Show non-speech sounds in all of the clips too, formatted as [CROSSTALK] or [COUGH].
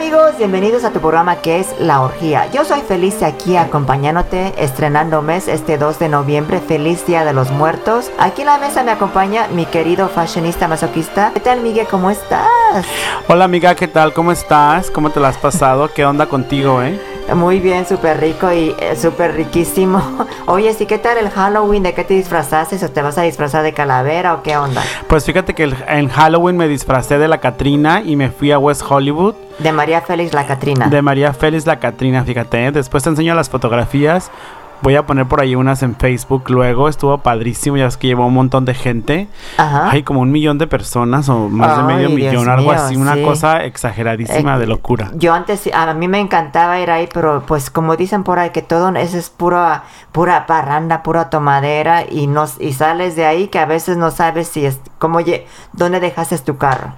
amigos, bienvenidos a tu programa que es La Orgía. Yo soy feliz aquí acompañándote, estrenando mes este 2 de noviembre. Feliz Día de los Muertos. Aquí en la mesa me acompaña mi querido fashionista masoquista. ¿Qué tal, Miguel? ¿Cómo estás? Hola, amiga, ¿qué tal? ¿Cómo estás? ¿Cómo te la has pasado? ¿Qué onda contigo, eh? Muy bien, súper rico y eh, súper riquísimo. [LAUGHS] Oye, sí, ¿qué tal el Halloween? ¿De qué te disfrazaste? ¿O te vas a disfrazar de calavera o qué onda? Pues fíjate que el- en Halloween me disfracé de la Catrina y me fui a West Hollywood. De María Félix la Catrina. De María Félix la Catrina, fíjate. ¿eh? Después te enseño las fotografías. Voy a poner por ahí unas en Facebook luego. Estuvo padrísimo. Ya ves que llevó un montón de gente. Ajá. Hay como un millón de personas o más de medio Dios millón, algo mío, así. Una sí. cosa exageradísima Eh, de locura. Yo antes, a mí me encantaba ir ahí, pero pues como dicen por ahí que todo eso es pura, pura parranda, pura tomadera y no, y sales de ahí que a veces no sabes si es, cómo, dónde dejaste tu carro.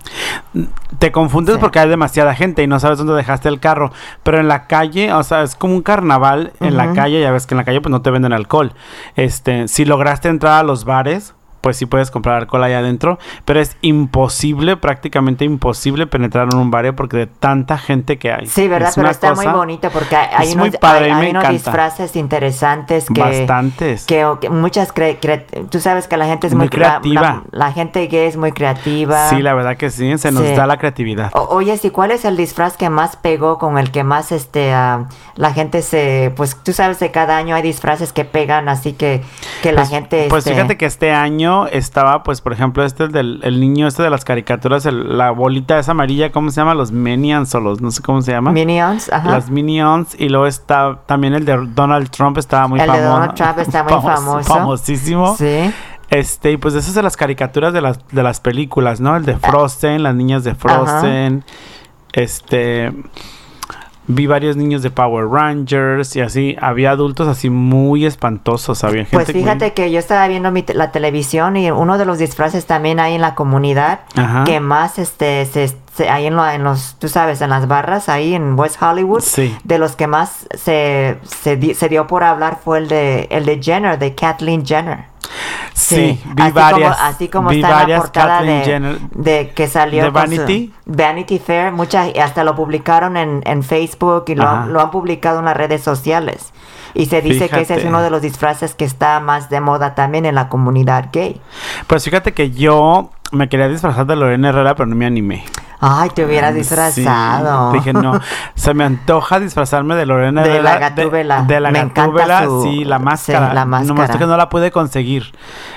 Te confundes Sí. porque hay demasiada gente y no sabes dónde dejaste el carro. Pero en la calle, o sea, es como un carnaval en la calle. Ya ves que en la calle pues no te venden alcohol. Este, si lograste entrar a los bares, pues sí puedes comprar alcohol allá adentro. Pero es imposible, prácticamente imposible penetrar en un bar porque de tanta gente que hay. Sí, ¿verdad? Es Pero está muy cosa- bonito porque hay, unos, muy padre, hay- hay unos disfraces interesantes que... Bastantes. Que, muchas cre- cre- tú sabes que la gente es Muy muy, crea- creativa. La, la gente gay es muy creativa. Sí, la verdad que sí, se nos Sí. da la creatividad. O- oye, sí, ¿cuál es el disfraz que más pegó con el que más este ah, la gente se pues tú sabes que cada año hay disfraces que pegan así que que la Pues- gente Pues este, fíjate que este año estaba, pues, por ejemplo, este del el niño este de las caricaturas, el- la bolita esa amarilla, ¿cómo se llama? Los Minions o los, no sé cómo se llama. Minions, ajá. Las Minions. Y luego está también el de Donald Trump, estaba muy El de famoso. Donald Trump está [LAUGHS] muy famoso. Famosísimo. Sí. Este, y pues esas de las caricaturas de las, de las películas, ¿no? El de Frozen, las niñas de Frozen. Este. Vi varios niños de Power Rangers y así. Había adultos así muy espantosos. Había gente Pues muy- fíjate que yo estaba viendo mi te- la televisión y uno de los disfraces también hay en la comunidad Ajá. que más este se, se- ahí en, lo- en los tú sabes en las barras ahí en West Hollywood Sí. de los que más se, se, di- se dio por hablar fue el de el de Jenner de Kathleen Jenner Sí, vi así varias. Como, así como vi está en la varias portada de, Jenner. de que salió ¿De con su- Vanity? Vanity Fair, muchas, hasta lo publicaron en, en Facebook y lo, han- lo han publicado en las redes sociales. Y se dice que ese es uno de los disfraces que está más de moda también en la comunidad gay. Pues fíjate que yo me quería disfrazar de Lorena Herrera, pero no me animé. Ay, te hubieras Sí, disfrazado. dije, no, [LAUGHS] se me antoja disfrazarme de Lorena De Herrera. la Gatúbela. De, la Me encanta Gatúbela, su- sí, la sí, máscara. la Nomás máscara. que no la pude conseguir.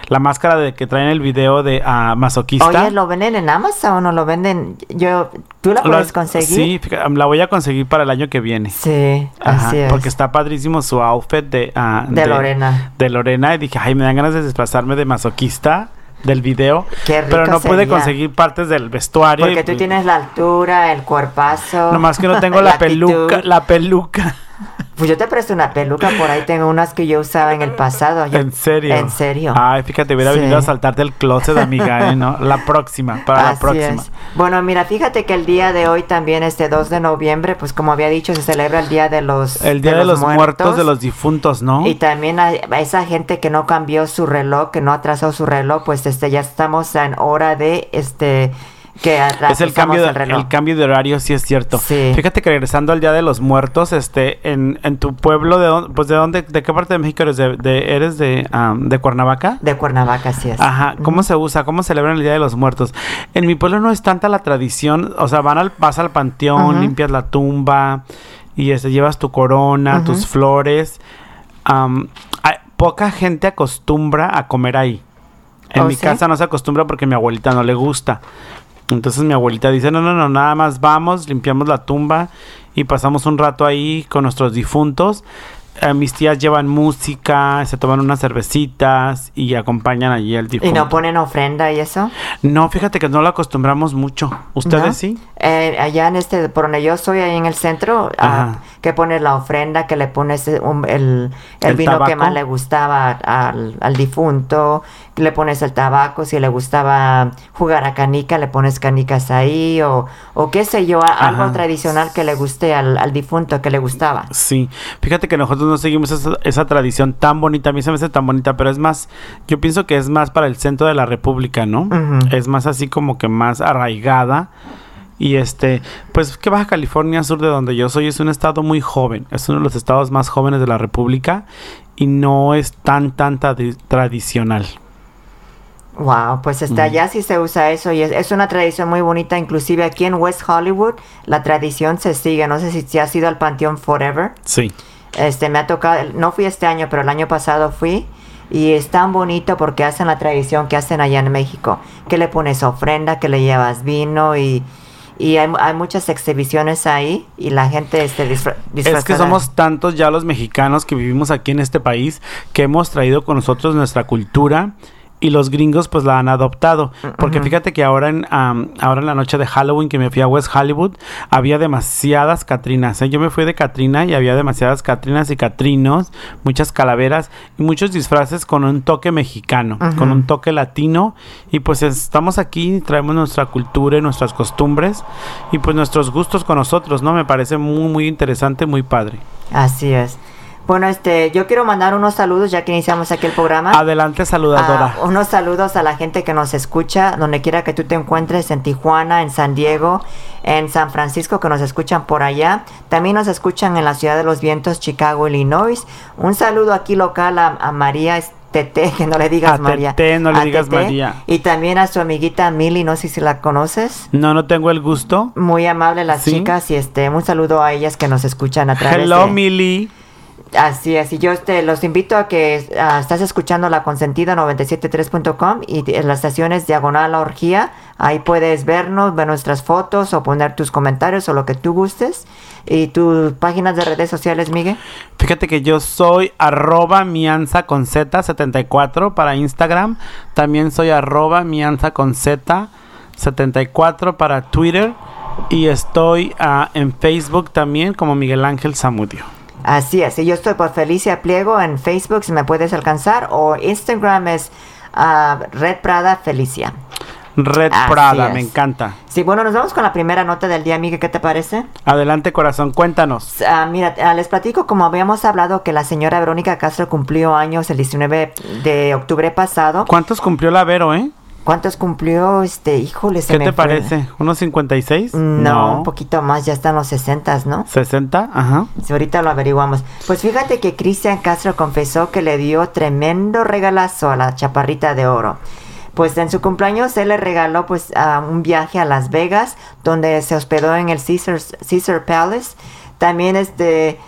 La máscara de que traen el video de ah, masoquista. Oye, ¿lo venden en Amazon o lo venden? Yo, ¿Tú la puedes conseguir? Sí, la voy a conseguir para el año que viene. Sí, Ajá, así es. Porque está padrísimo su outfit de, ah, De Lorena. De Lorena. Y dije, ay, me dan ganas de disfrazarme de masoquista del video. Qué rico pero no pude sería. conseguir partes del vestuario. Porque y- tú tienes la altura, el cuerpazo. Nomás que no tengo [LAUGHS] la, actitud. peluca. La peluca. Pues yo te presto una peluca, por ahí tengo unas que yo usaba en el pasado. Yo- ¿En serio? En serio. Ay, fíjate, hubiera Sí. venido a saltarte el closet, amiga, ¿eh? ¿no? La próxima, para la próxima. es. Bueno, mira, fíjate que el día de hoy también, este 2 de noviembre, pues como había dicho, se celebra el Día de los El Día de, los, muertos. de los difuntos, ¿no? Y también a, a esa gente que no cambió su reloj, que no atrasó su reloj, pues este ya estamos en hora de este que es el cambio, de, el reloj. el cambio de horario, sí es cierto. Sí. Fíjate que regresando al Día de los Muertos, este, en, en tu pueblo, ¿de dónde, pues de dónde, de qué parte de México eres? ¿De, de- eres de, de Cuernavaca? De Cuernavaca, así es. Ajá, ¿cómo se usa? ¿Cómo celebran el Día de los Muertos? En mi pueblo no es tanta la tradición, o sea, van al, vas al panteón, limpias la tumba y este, llevas tu corona, tus flores. Hay- poca gente acostumbra a comer ahí. En ¿Oh, mi sí? casa no se acostumbra porque a mi abuelita no le gusta. Entonces mi abuelita dice, no, no, no, nada más vamos, limpiamos la tumba y pasamos un rato ahí con nuestros difuntos. Eh, mis tías llevan música, se toman unas cervecitas y acompañan allí al ¿Y difunto. no ponen ofrenda y eso? No, fíjate que no lo acostumbramos mucho. ¿Ustedes ¿No? sí? Eh, allá en este, por donde yo soy, ahí en el centro, ah, Ajá. Que pones la ofrenda, que le pones eh, un- el, el ¿El vino que más le gustaba al, al difunto, le pones el tabaco, si le gustaba jugar a canica, le pones canicas ahí, o, o qué sé yo, a- algo tradicional que le guste al, al difunto, que le gustaba. Sí. Fíjate que nosotros no seguimos esa, esa tradición tan bonita. A mí se me hace tan bonita, pero es más, yo pienso que es más para el centro de la República, ¿no? Ujú. Es más así como que más arraigada. Y este, pues que Baja California Sur de donde yo soy es un estado muy joven, es uno de los estados más jóvenes de la República y no es tan tan tradi- tradicional. Wow, pues este, allá sí se usa eso y es, es una tradición muy bonita, inclusive aquí en West Hollywood la tradición se sigue, no sé si, si has ido al Panteón Forever, Sí. este me ha tocado, no fui este año, pero el año pasado fui y es tan bonito porque hacen la tradición que hacen allá en México, que le pones ofrenda, que le llevas vino y, y hay, hay muchas exhibiciones ahí y la gente este, disfra- Es que somos tantos ya los mexicanos que vivimos aquí en este país que hemos traído con nosotros nuestra cultura y los gringos pues la han adoptado. Porque Ujú. fíjate que ahora en, ahora en la noche de Halloween que me fui a West Hollywood había demasiadas Catrinas. ¿eh? Yo me fui de Catrina y había demasiadas Catrinas y Catrinos, muchas calaveras y muchos disfraces con un toque mexicano, con un toque latino. Y pues estamos aquí, traemos nuestra cultura y nuestras costumbres y pues nuestros gustos con nosotros, ¿no? Me parece muy, muy interesante, muy padre. Así es. Bueno, este, yo quiero mandar unos saludos ya que iniciamos aquí el programa. Adelante, saludadora. Ah, unos saludos a la gente que nos escucha, donde quiera que tú te encuentres, en Tijuana, en San Diego, en San Francisco, que nos escuchan por allá. También nos escuchan en la Ciudad de los Vientos, Chicago, Illinois. Un saludo aquí local a, a María Tete, [LAUGHS] que no le digas A María. Tete, no le A digas Tete. María. Y también a su amiguita Mili, no sé si la conoces. No, no tengo el gusto. Muy amable las Sí. chicas y este un saludo a ellas que nos escuchan a través Hello, de... Mili. Así es, y yo te los invito a que ah, estás escuchando la consentida 973.com y en las estaciones diagonal la orgía, ahí puedes vernos, ver nuestras fotos o poner tus comentarios o lo que tú gustes. Y tus páginas de redes sociales, Miguel. Fíjate que yo soy arroba mianza con z 74 para Instagram. También soy arroba mianza con z 74 para Twitter. Y estoy ah, en Facebook también como Miguel Ángel Zamudio. Así es, y yo estoy por Felicia Pliego en Facebook, si me puedes alcanzar, o Instagram es ah, Red Prada Felicia. Red Así Prada, es. me encanta. Sí, bueno, nos vamos con la primera nota del día, Miguel, ¿qué te parece? Adelante, corazón, cuéntanos. Ah, mira, ah, les platico, como habíamos hablado, que la señora Verónica Castro cumplió años el 19 de octubre pasado. ¿Cuántos cumplió la Vero, eh? ¿Cuántos cumplió? Este, híjole, se ¿Qué me te fue. parece? ¿Unos 56? No, un poquito más, ya están los 60, ¿no? ¿60? Ajá. Si ahorita lo averiguamos. Pues fíjate que Cristian Castro confesó que le dio tremendo regalazo a la chaparrita de oro. Pues en su cumpleaños él le regaló pues un viaje a Las Vegas, donde se hospedó en el Caesar, Caesar Palace. También este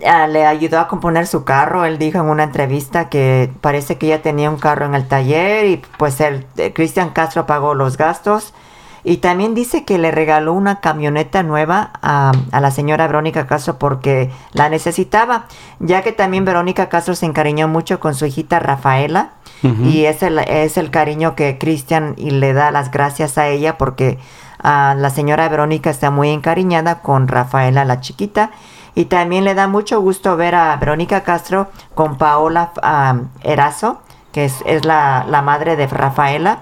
le ayudó a componer su carro. Él dijo en una entrevista que parece que ya tenía un carro en el taller y pues el eh, Cristian Castro pagó los gastos. Y también dice que le regaló una camioneta nueva a, a la señora Verónica Castro porque la necesitaba, ya que también Verónica Castro se encariñó mucho con su hijita Rafaela. Y es el, es el cariño que Cristian y le da las gracias a ella porque ah, la señora Verónica está muy encariñada con Rafaela la chiquita. Y también le da mucho gusto ver a Verónica Castro con Paola ah, Erazo, que es, es la, la madre de Rafaela,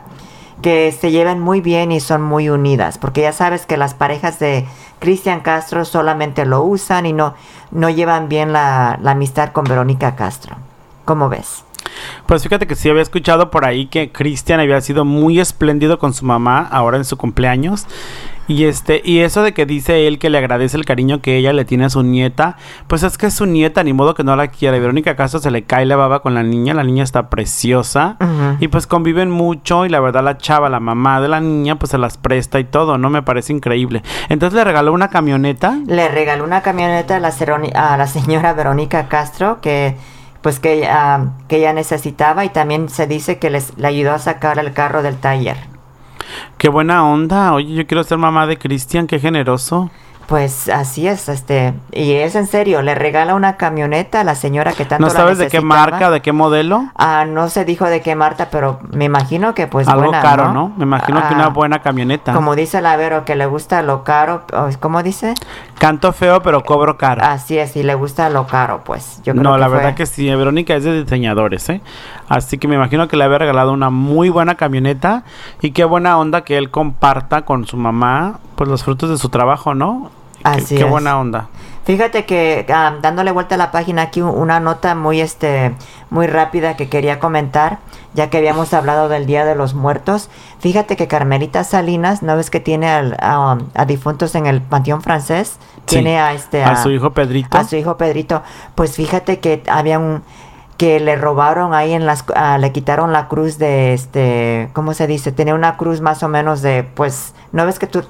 que se llevan muy bien y son muy unidas, porque ya sabes que las parejas de Cristian Castro solamente lo usan y no, no llevan bien la, la amistad con Verónica Castro. ¿Cómo ves? Pues fíjate que sí había escuchado por ahí que Cristian había sido muy espléndido con su mamá ahora en su cumpleaños. Y este, y eso de que dice él que le agradece el cariño que ella le tiene a su nieta, pues es que es su nieta, ni modo que no la quiera. Verónica Castro se le cae la baba con la niña, la niña está preciosa. Y pues conviven mucho y la verdad la chava, la mamá de la niña, pues se las presta y todo, ¿no? Me parece increíble. Entonces le regaló una camioneta. Le regaló una camioneta a la, seroni- a la señora Verónica Castro que pues que, ah, que ella necesitaba y también se dice que les, le ayudó a sacar el carro del taller. Qué buena onda. Oye, yo quiero ser mamá de Cristian, qué generoso. Pues así es, este, y es en serio, le regala una camioneta a la señora que tanto ¿No la sabes de qué marca, de qué modelo? Ah, no se dijo de qué Marta, pero me imagino que pues Algo buena, caro, ¿no? Me imagino que Ah, una buena camioneta. Como dice la Vero, que le gusta lo caro, ¿cómo dice? Canto feo, pero cobro caro. Así es, y le gusta lo caro, pues. Yo creo no, que la fue- verdad que sí, Verónica es de diseñadores, ¿eh? Así que me imagino que le había regalado una muy buena camioneta y qué buena onda que él comparta con su mamá, pues los frutos de su trabajo, ¿no? Así qué es. buena onda. Fíjate que dándole vuelta a la página aquí una nota muy este muy rápida que quería comentar, ya que habíamos hablado del Día de los Muertos. Fíjate que Carmelita Salinas, ¿no ves que tiene al- a, a difuntos en el Panteón Francés? Sí, Tiene a este a su hijo Pedrito. A su hijo Pedrito. Pues fíjate que había un que le robaron ahí en las ah, le quitaron la cruz de este cómo se dice tenía una cruz más o menos de pues no ves que tú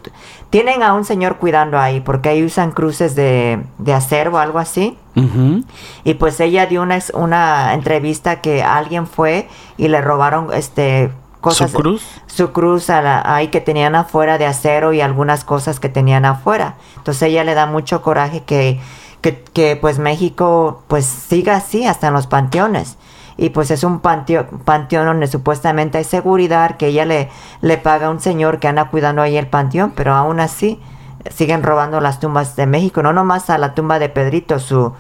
tienen a un señor cuidando ahí porque ahí usan cruces de, de acero o algo así y pues ella dio una, una entrevista que alguien fue y le robaron este cosas ¿Su cruz? su cruz a la- ahí que tenían afuera de acero y algunas cosas que tenían afuera. Entonces ella le da mucho coraje que, que, que, pues México pues siga así hasta en los panteones. Y pues es un panteón, panteón donde supuestamente hay seguridad, que ella le, le paga a un señor que anda cuidando ahí el panteón, pero aún así siguen robando las tumbas de México, no nomás a la tumba de Pedrito, su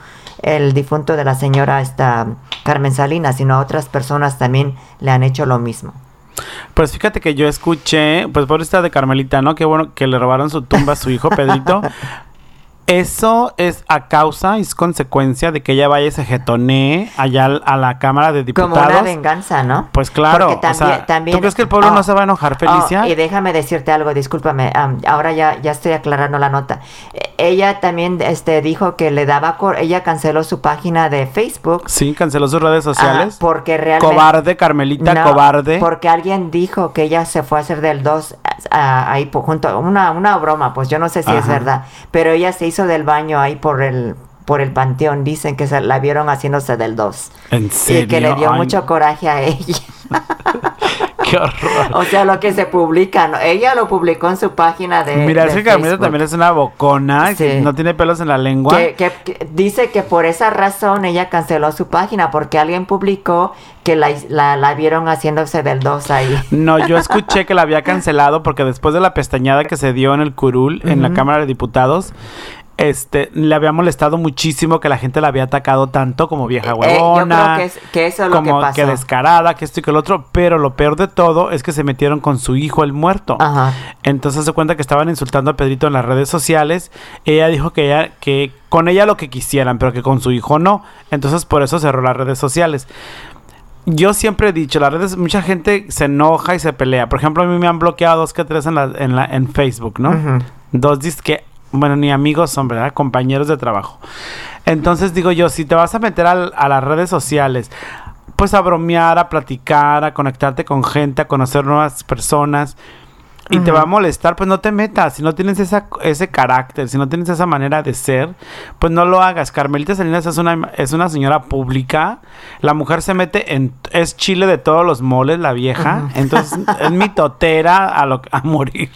el difunto de la señora esta Carmen Salinas, sino a otras personas también le han hecho lo mismo. Pues fíjate que yo escuché, pues por esta de Carmelita, ¿no? Qué bueno que le robaron su tumba a su hijo Pedrito. [LAUGHS] Eso es a causa, es consecuencia de que ella vaya y se jetonee allá al- a la Cámara de Como Diputados. una venganza, ¿no? Pues claro, Porque o sea, también- también- ¿tú crees que el pueblo oh, no se va a enojar, Felicia? Oh, y déjame decirte algo, discúlpame, am, ahora ya, ya estoy aclarando la nota. Eh, Ella también este, dijo que le daba, cor- ella canceló su página de Facebook. Sí, canceló sus redes sociales. ah, porque realmente... cobarde, Carmelita, No, cobarde. Porque alguien dijo que ella se fue a hacer del 2 ahí junto, una, una broma, pues yo no sé si es verdad, pero ella se hizo del baño ahí por el por el panteón, dicen que se la vieron haciéndose del 2 ¿En serio? y que le dio Ay, mucho coraje a ella. [LAUGHS] Qué horror. O sea, lo que se publica, ¿no? ella lo publicó en su página de Mira, de es que Carmelita Facebook. también es una bocona, que no tiene pelos en la lengua. Que, que- que dice que por esa razón ella canceló su página porque alguien publicó que la, la, la vieron haciéndose del 2 ahí. No, yo [LAUGHS] escuché que la había cancelado porque después de la pestañada que se dio en el curul, en la. Cámara de Diputados, este, le había molestado muchísimo que la gente la había atacado tanto como vieja Eh, yo huevona. creo que, es- que eso es lo que como pasó. que descarada, que esto y que lo otro, pero lo peor de todo es que se metieron con su hijo el muerto. Ajá. Entonces se cuenta que estaban insultando a Pedrito en las redes sociales. Ella dijo que ella, que con ella lo que quisieran, pero que con su hijo no. Entonces por eso cerró las redes sociales. Yo siempre he dicho, las redes, mucha gente se enoja y se pelea. Por ejemplo, a mí me han bloqueado dos que tres en, la, en, la, en Facebook, ¿no? Dos dis que, bueno, ni amigos son, ¿verdad? Compañeros de trabajo. Entonces digo yo, si te vas a meter al- a las redes sociales, pues a bromear, a platicar, a conectarte con gente, a conocer nuevas personas, y te va a molestar, pues no te metas. Si no tienes esa, ese carácter, si no tienes esa manera de ser, pues no lo hagas. Carmelita Salinas es una, es una señora pública. La mujer se mete en... Es chile de todos los moles, la vieja. Ujú. Entonces es mi totera a, lo, a morir.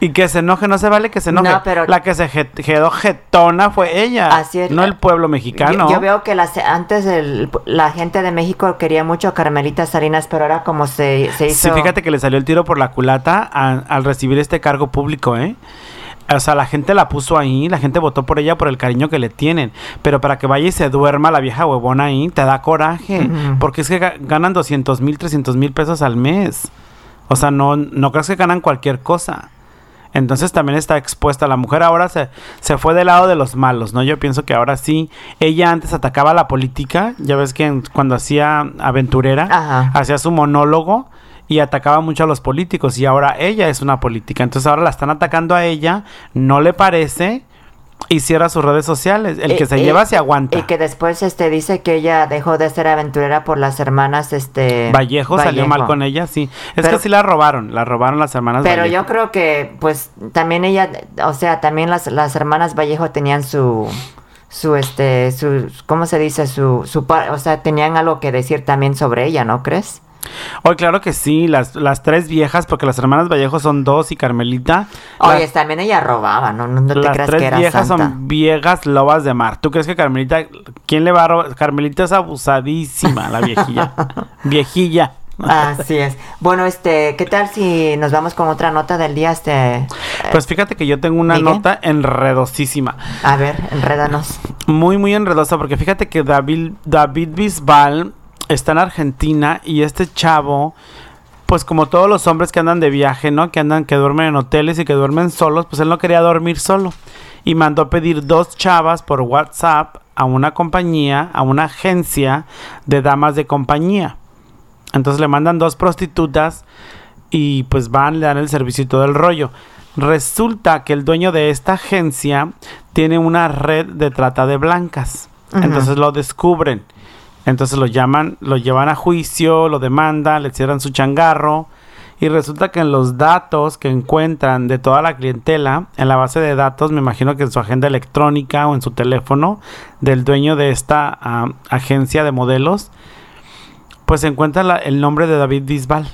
Y que se enoje, no se vale que se enoje. No, pero- La que se quedó jetona fue ella. Así es. No el pueblo mexicano. Yo, yo veo que las, antes el- la gente de México quería mucho a Carmelita Salinas, pero ahora como se, se hizo... Sí, fíjate que le salió el tiro por la culata a- al recibir este cargo público, ¿eh? O sea, la gente la puso ahí, la gente votó por ella por el cariño que le tienen. Pero para que vaya y se duerma la vieja huevona ahí, te da coraje. Porque es que ga- ganan 200 mil, 300 mil pesos al mes. O sea, no, no creas que ganan cualquier cosa. Entonces también está expuesta. La mujer ahora se, se fue del lado de los malos, ¿no? Yo pienso que ahora sí. Ella antes atacaba la política. Ya ves que en- cuando hacía aventurera, hacía su monólogo y atacaba mucho a los políticos. Y ahora ella es una política. Entonces ahora la están atacando a ella. No le parece. Y cierra sus redes sociales. El que Eh, se eh, lleva se aguanta. Y que después este dice que ella dejó de ser aventurera por las hermanas este Vallejo, salió mal con ella, sí. Es Pero- que sí la robaron, la robaron las hermanas Pero Vallejo. yo creo que pues también ella, o sea, también las, las hermanas Vallejo tenían su su este su ¿cómo se dice? su su par- o sea, tenían algo que decir también sobre ella, ¿no crees? Hoy claro que sí, las, las tres viejas, porque las hermanas Vallejo son dos y Carmelita. Oye, las, también ella robaba, no no, no te las creas tres que era viejas santa. son viejas lobas de mar. ¿Tú crees que Carmelita, quién le va a robar? Carmelita es abusadísima, la viejilla. [LAUGHS] viejilla. Así es. Bueno, este, ¿qué tal si nos vamos con otra nota del día este Pues fíjate que yo tengo una nota enredosísima. a ver, enrédanos. Muy, muy enredosa, porque fíjate que David, David Bisbal está en Argentina y este chavo, pues como todos los hombres que andan de viaje, ¿no? Que andan, que duermen en hoteles y que duermen solos, pues él no quería dormir solo. y mandó a pedir dos chavas por WhatsApp a una compañía, a una agencia de damas de compañía. Entonces le mandan dos prostitutas y pues van, le dan el servicio y todo el rollo. Resulta que el dueño de esta agencia tiene una red de trata de blancas. Entonces lo descubren. Entonces lo llaman, lo llevan a juicio, lo demandan, le cierran su changarro. Y resulta que en los datos que encuentran de toda la clientela, en la base de datos, me imagino que en su agenda electrónica o en su teléfono del dueño de esta ah, agencia de modelos, pues se encuentra el nombre de David Bisbal.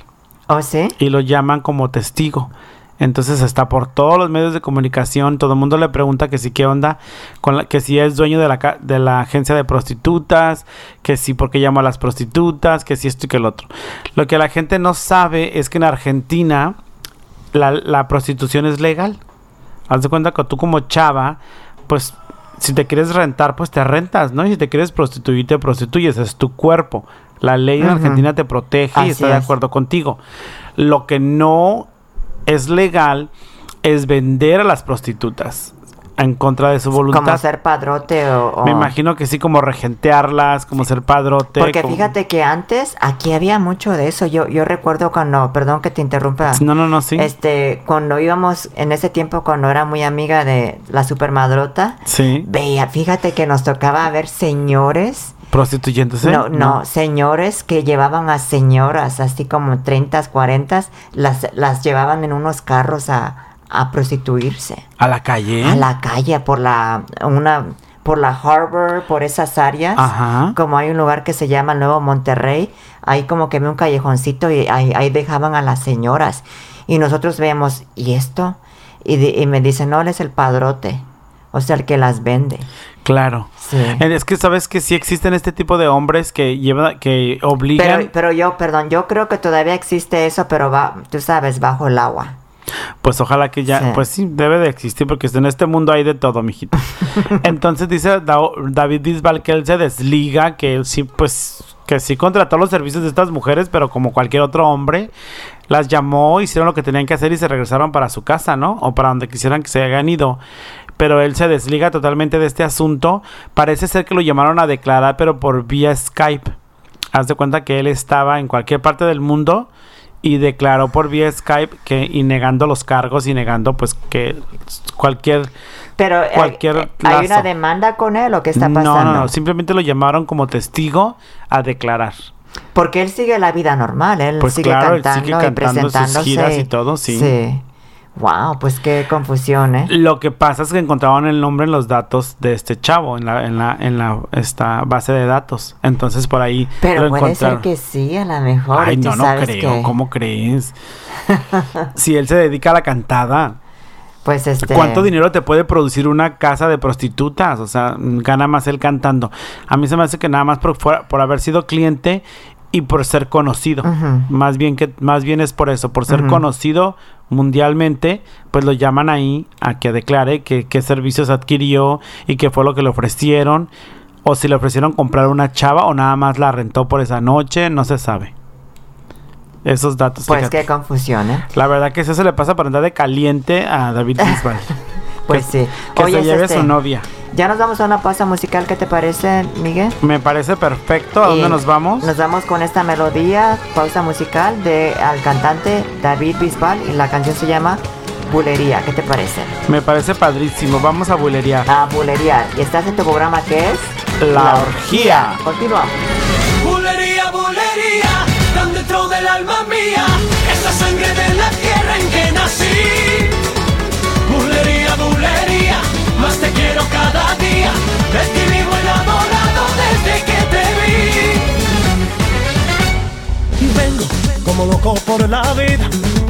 ¿Oh, sí? Y lo llaman como testigo. Entonces está por todos los medios de comunicación, todo el mundo le pregunta que si qué onda, con la, que si es dueño de la, de la agencia de prostitutas, que si por qué llama a las prostitutas, que si esto y que el otro. Lo que la gente no sabe es que en Argentina la, la prostitución es legal. Haz de cuenta que tú como chava, pues si te quieres rentar, pues te rentas, ¿no? Y si te quieres prostituir, te prostituyes, es tu cuerpo. La ley en Argentina te protege y está de acuerdo contigo. Lo que no es legal es vender a las prostitutas en contra de su voluntad. Como ser padrote o, Me imagino que sí, como regentearlas, como ser padrote. Porque fíjate que antes aquí había mucho de eso. Yo, yo recuerdo cuando, perdón que te interrumpa. No, no, no, sí. Este, cuando íbamos en ese tiempo, cuando era muy amiga de la supermadrota. Sí. Veía, fíjate que nos tocaba ver señores prostituyéndose. No, no, señores que llevaban a señoras, así como 30, 40, las, las llevaban en unos carros a, a prostituirse. ¿A la calle? A la calle, por la, una, por la Harbor, por esas áreas. Ajá. Como hay un lugar que se llama Nuevo Monterrey, ahí como que ve un callejoncito y ahí, ahí dejaban a las señoras. Y nosotros vemos, ¿y esto? Y, y me dicen, no, él es el padrote. O sea, el que las vende. Claro. Sí. Es que sabes que sí existen este tipo de hombres que llevan, que obligan. Pero, pero, yo, perdón, yo creo que todavía existe eso, pero va, tú sabes, bajo el agua. Pues ojalá que ya, pues sí, debe de existir, porque en este mundo hay de todo, mijito. [LAUGHS] Entonces dice David Bisbal que él se desliga, que él sí, pues, que sí contrató los servicios de estas mujeres, pero como cualquier otro hombre, las llamó, hicieron lo que tenían que hacer y se regresaron para su casa, ¿no? O para donde quisieran que se hayan ido pero él se desliga totalmente de este asunto. Parece ser que lo llamaron a declarar, pero por vía Skype. Haz de cuenta que él estaba en cualquier parte del mundo y declaró por vía Skype que y negando los cargos y negando pues que cualquier pero eh, cualquier eh, hay una demanda con él o qué está pasando no, no no simplemente lo llamaron como testigo a declarar. Porque él sigue la vida normal él pues sigue cantando, y presentándose sus giras y todo sí. Sí Wow, pues qué confusión, ¿eh? Lo que pasa es que encontraban el nombre en los datos de este chavo, en la, en la, en la esta base de datos. Entonces por ahí. Pero puede ser que sí, a lo mejor. Ay, no, no creo. ¿Cómo crees? [LAUGHS] si él se dedica a la cantada. Pues este. ¿Cuánto dinero te puede producir una casa de prostitutas? O sea, gana más él cantando. A mí se me hace que nada más por, por haber sido cliente y por ser conocido. Más bien que más bien es por eso, por ser conocido mundialmente, pues lo llaman ahí a que declare que, qué servicios adquirió y qué fue lo que le ofrecieron o si le ofrecieron comprar una chava o nada más la rentó por esa noche, no se sabe. Esos datos. Pues qué confusión, ¿eh? La verdad que eso se le pasa para andar de caliente a David Bisbal. [LAUGHS] Pues sí. Que se lleve su novia. Ya nos vamos a una pausa musical, ¿qué te parece, Miguel? Me parece perfecto. ¿A dónde nos vamos? Nos vamos con esta melodía, pausa musical de al cantante David Bisbal y la canción se llama Bulería. ¿Qué te parece? Me parece padrísimo. Vamos a bulería. A bulería. ¿Y estás en tu programa que es? La, orgía. Continúa. Bulería, bulería, tan dentro del alma mía, más te quiero cada día, de ti vivo enamorado desde que te vi. Vengo como loco por la vida,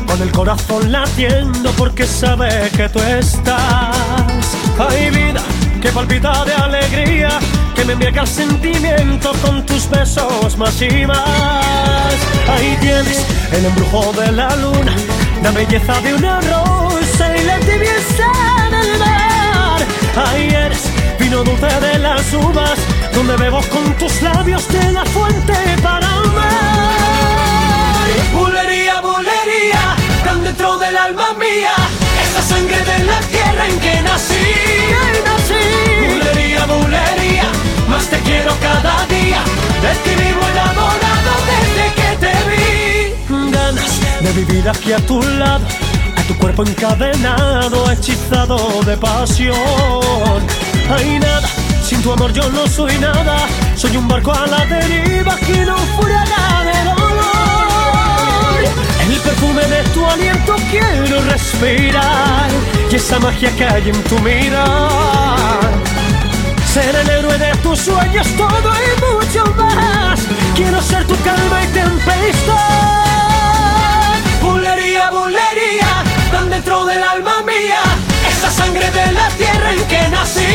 con el corazón latiendo porque sabe que tú estás. Hay vida que palpita de alegría, que me embriaga el sentimiento con tus besos más y más. Ahí tienes el embrujo de la luna, la belleza de una rosa y la tibieza del mar. Ahí eres, vino dulce de las uvas, donde bebo con tus labios de la fuente para amar. Bulería, bulería, tan dentro del alma mía, esa sangre de la tierra en que nací. Nací. Bulería, bulería, más te quiero cada día, de ti vivo enamorado desde que te vi. Ganas de vivir aquí a tu lado tu cuerpo encadenado, hechizado de pasión. Hay nada, sin tu amor yo no soy nada, soy un barco a la deriva que fuera de dolor. El perfume de tu aliento quiero respirar y esa magia que hay en tu mirar. Ser el héroe de tus sueños, todo y mucho más. Quiero ser tu calma y tempestad. Bulería, bulería, tan dentro del alma mía, esa sangre de la tierra en que nací.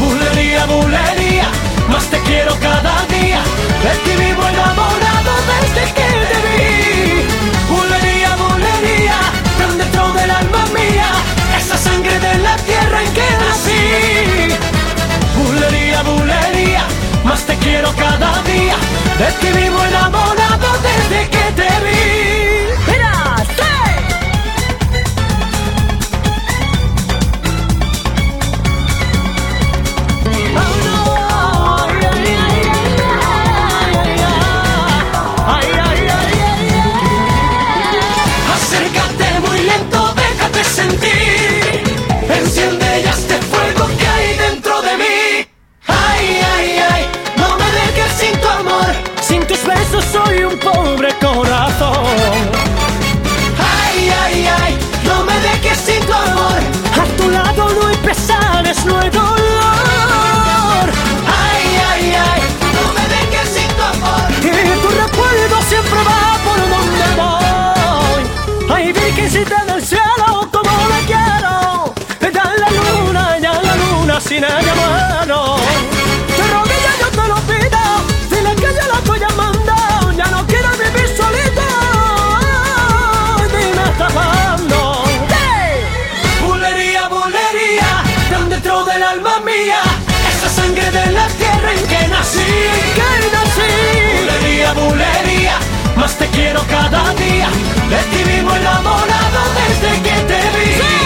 Bulería, bulería, más te quiero cada día. De ti vivo enamorado desde que te vi. Bulería, bulería, tan dentro del alma mía, esa sangre de la tierra en que nací. Bulería, bulería, más te quiero cada día. De ti vivo enamorado desde que te vi. Sin ella muero. Te rodilla, yo te lo pido. Dile que yo la estoy llamando. Ya no quiero vivir solito. Dime hasta cuándo. Bulería, bulería, tan dentro del alma mía. Esa sangre de la tierra en que nací. Que nací. Bulería, bulería, más te quiero cada día. De ti vivo enamorado desde que te vi. Bulería,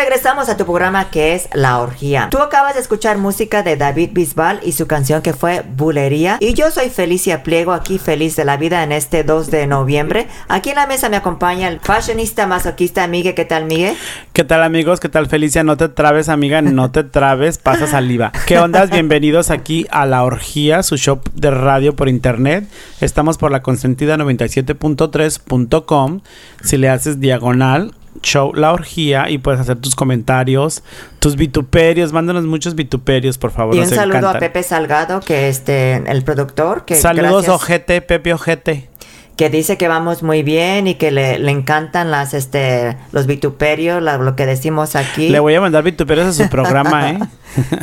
regresamos a tu programa que es La Orgía. Tú acabas de escuchar música de David Bisbal y su canción que fue Bulería. Y yo soy Felicia Pliego, aquí feliz de la vida en este 2 de noviembre. Aquí en la mesa me acompaña el fashionista masoquista Miguel. ¿Qué tal, Miguel? ¿Qué tal amigos? ¿Qué tal Felicia? No te trabes, amiga, no te trabes, pasa saliva. ¿Qué ondas? Bienvenidos aquí a La Orgía, su show de radio por internet. Estamos por la consentida 97.3.com. Si le haces diagonal, show La Orgía y puedes hacer tus comentarios, tus vituperios, mándanos muchos vituperios, por favor. Y un saludo a. Pepe Salgado, que este, el productor, que Saludos, gracias- ojete, Pepe Ojete. Que dice que vamos muy bien y que le, le encantan las este los vituperios, la- lo que decimos aquí. Le voy a mandar vituperios a su programa, ¿eh? [LAUGHS]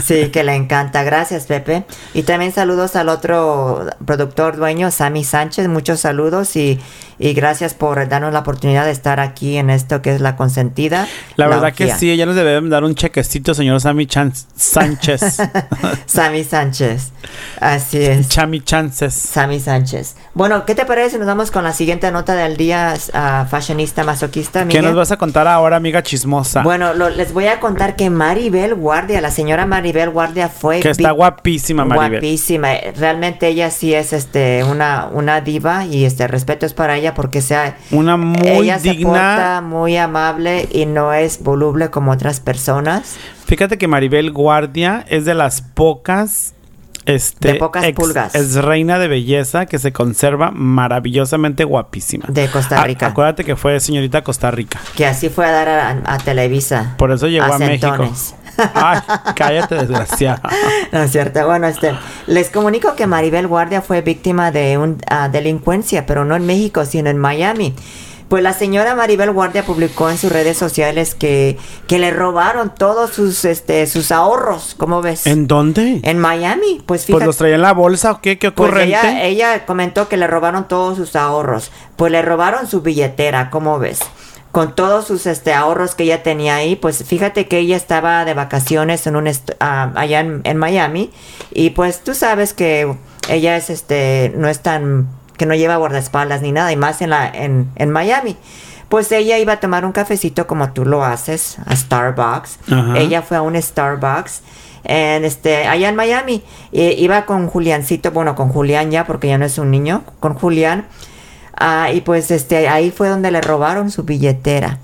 Sí, que le encanta. Gracias, Pepe. Y también saludos al otro productor dueño, Sammy Sánchez. Muchos saludos y, y gracias por darnos la oportunidad de estar aquí en esto que es la consentida. La verdad que sí, ella nos debe dar un chequecito, señor Sammy Chan- Sánchez. [LAUGHS] Sammy Sánchez. Así es. Chami Chances. Sammy Sánchez. Bueno, ¿qué te parece nos vamos con la siguiente nota del día, ah, fashionista masoquista? ¿Qué Miguel? nos vas a contar ahora, amiga chismosa? Bueno, lo- les voy a contar que Maribel Guardia, la señora Maribel Guardia fue que está guapísima, Maribel. Guapísima. Realmente ella sí es este una, una diva y este respeto es para ella porque sea Una muy ella se digna. porta muy amable y no es voluble como otras personas. Fíjate que Maribel Guardia es de las pocas. Este, De pocas pulgas. Es reina de belleza que se conserva maravillosamente guapísima. De Costa A- Rica. acuérdate que fue señorita Costa Rica. Que así fue a dar a, a Televisa. Por eso llegó a, México. Ay, cállate, desgraciada. [LAUGHS] No es cierto. Bueno, este, les comunico que Maribel Guardia fue víctima de una delincuencia, pero no en México, sino en Miami. Pues la señora Maribel Guardia publicó en sus redes sociales que, que le robaron todos sus, este, sus ahorros, ¿cómo ves? ¿En dónde? En Miami, pues Pues fíjate. los traía en la bolsa o qué? ¿Qué Pues ocurrente? ella, ella comentó que le robaron todos sus ahorros. Pues le robaron su billetera, ¿cómo ves? Con todos sus este, ahorros que ella tenía ahí, pues fíjate que ella estaba de vacaciones en un est- ah, allá en, en Miami. Y pues tú sabes que ella es este, no es tan, que no lleva guardaespaldas ni nada, y más en la, en, en Miami. Pues ella iba a tomar un cafecito como tú lo haces, a Starbucks. Ajá. Ella fue a un Starbucks. En este, allá en Miami, iba con Juliancito, bueno, con Julián ya, porque ya no es un niño, con Julián. Ah, y pues este, ahí fue donde le robaron su billetera.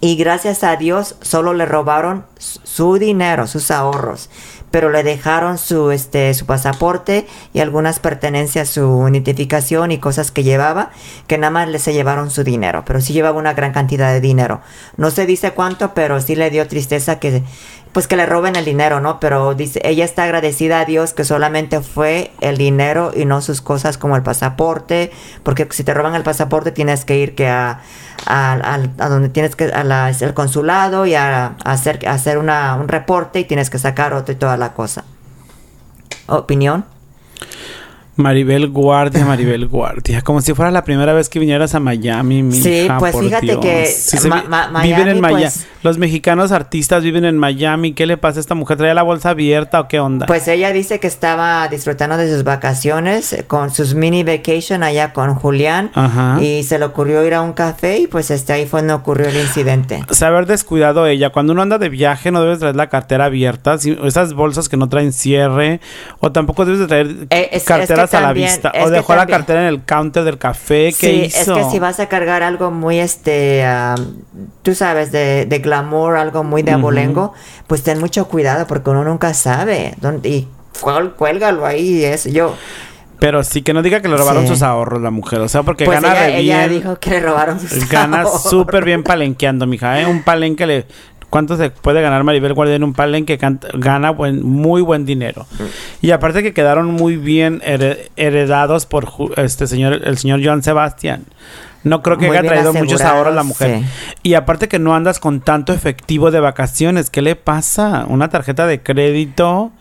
Y gracias a Dios solo le robaron su dinero, sus ahorros. Pero le dejaron su, este, su pasaporte y algunas pertenencias, su identificación y cosas que llevaba, que nada más le se llevaron su dinero. Pero sí llevaba una gran cantidad de dinero. No se dice cuánto, pero sí le dio tristeza que, pues que le roben el dinero, ¿no? Pero dice, ella está agradecida a Dios que solamente fue el dinero y no sus cosas como el pasaporte, porque si te roban el pasaporte tienes que ir que a, a, al- a donde tienes que, a la- el consulado y a, a hacer, a hacer una, un reporte y tienes que sacar otro y toda la cosa. ¿Opinión? Maribel Guardia, Maribel Guardia. Como si fuera la primera vez que vinieras a Miami, mi Sí, hija, pues por fíjate Dios. que se Ma- vi- Ma- viven en Miami, pues- Los mexicanos artistas viven en Miami. ¿Qué le pasa a esta mujer? ¿Trae la bolsa abierta o qué onda? Pues ella dice que estaba disfrutando de sus vacaciones eh, con sus mini vacation allá con Julián Ajá. y se le ocurrió ir a un café y pues este ahí fue donde ocurrió el incidente. se haber descuidado ella. Cuando uno anda de viaje no debes traer la cartera abierta. si- esas bolsas que no traen cierre. O tampoco debes de traer Eh, es- es carteras que a la vista. O que dejó la cartera en el counter del café. ¿Qué sí, hizo? es que si vas a cargar algo muy, este, tú sabes, de, de glamour, algo muy de abolengo, pues ten mucho cuidado porque uno nunca sabe. dónde- y cuélgalo ahí, es yo. Pero sí, que no diga que le robaron Sí. sus ahorros la mujer. O sea, porque Pues gana ella, re ella bien. dijo que le robaron sus Gana ahorros. súper bien palenqueando, mija, ¿eh? Un palenque le... ¿Cuánto se puede ganar Maribel Guardia en un palenque? Canta- Gana buen, muy buen dinero. Y aparte que quedaron muy bien here- heredados por este señor, el señor Joan Sebastián. No creo que Muy haya traído muchos ahorros la mujer. sí. Y aparte que no andas con tanto efectivo de vacaciones. ¿Qué le pasa? ¿Una tarjeta de crédito?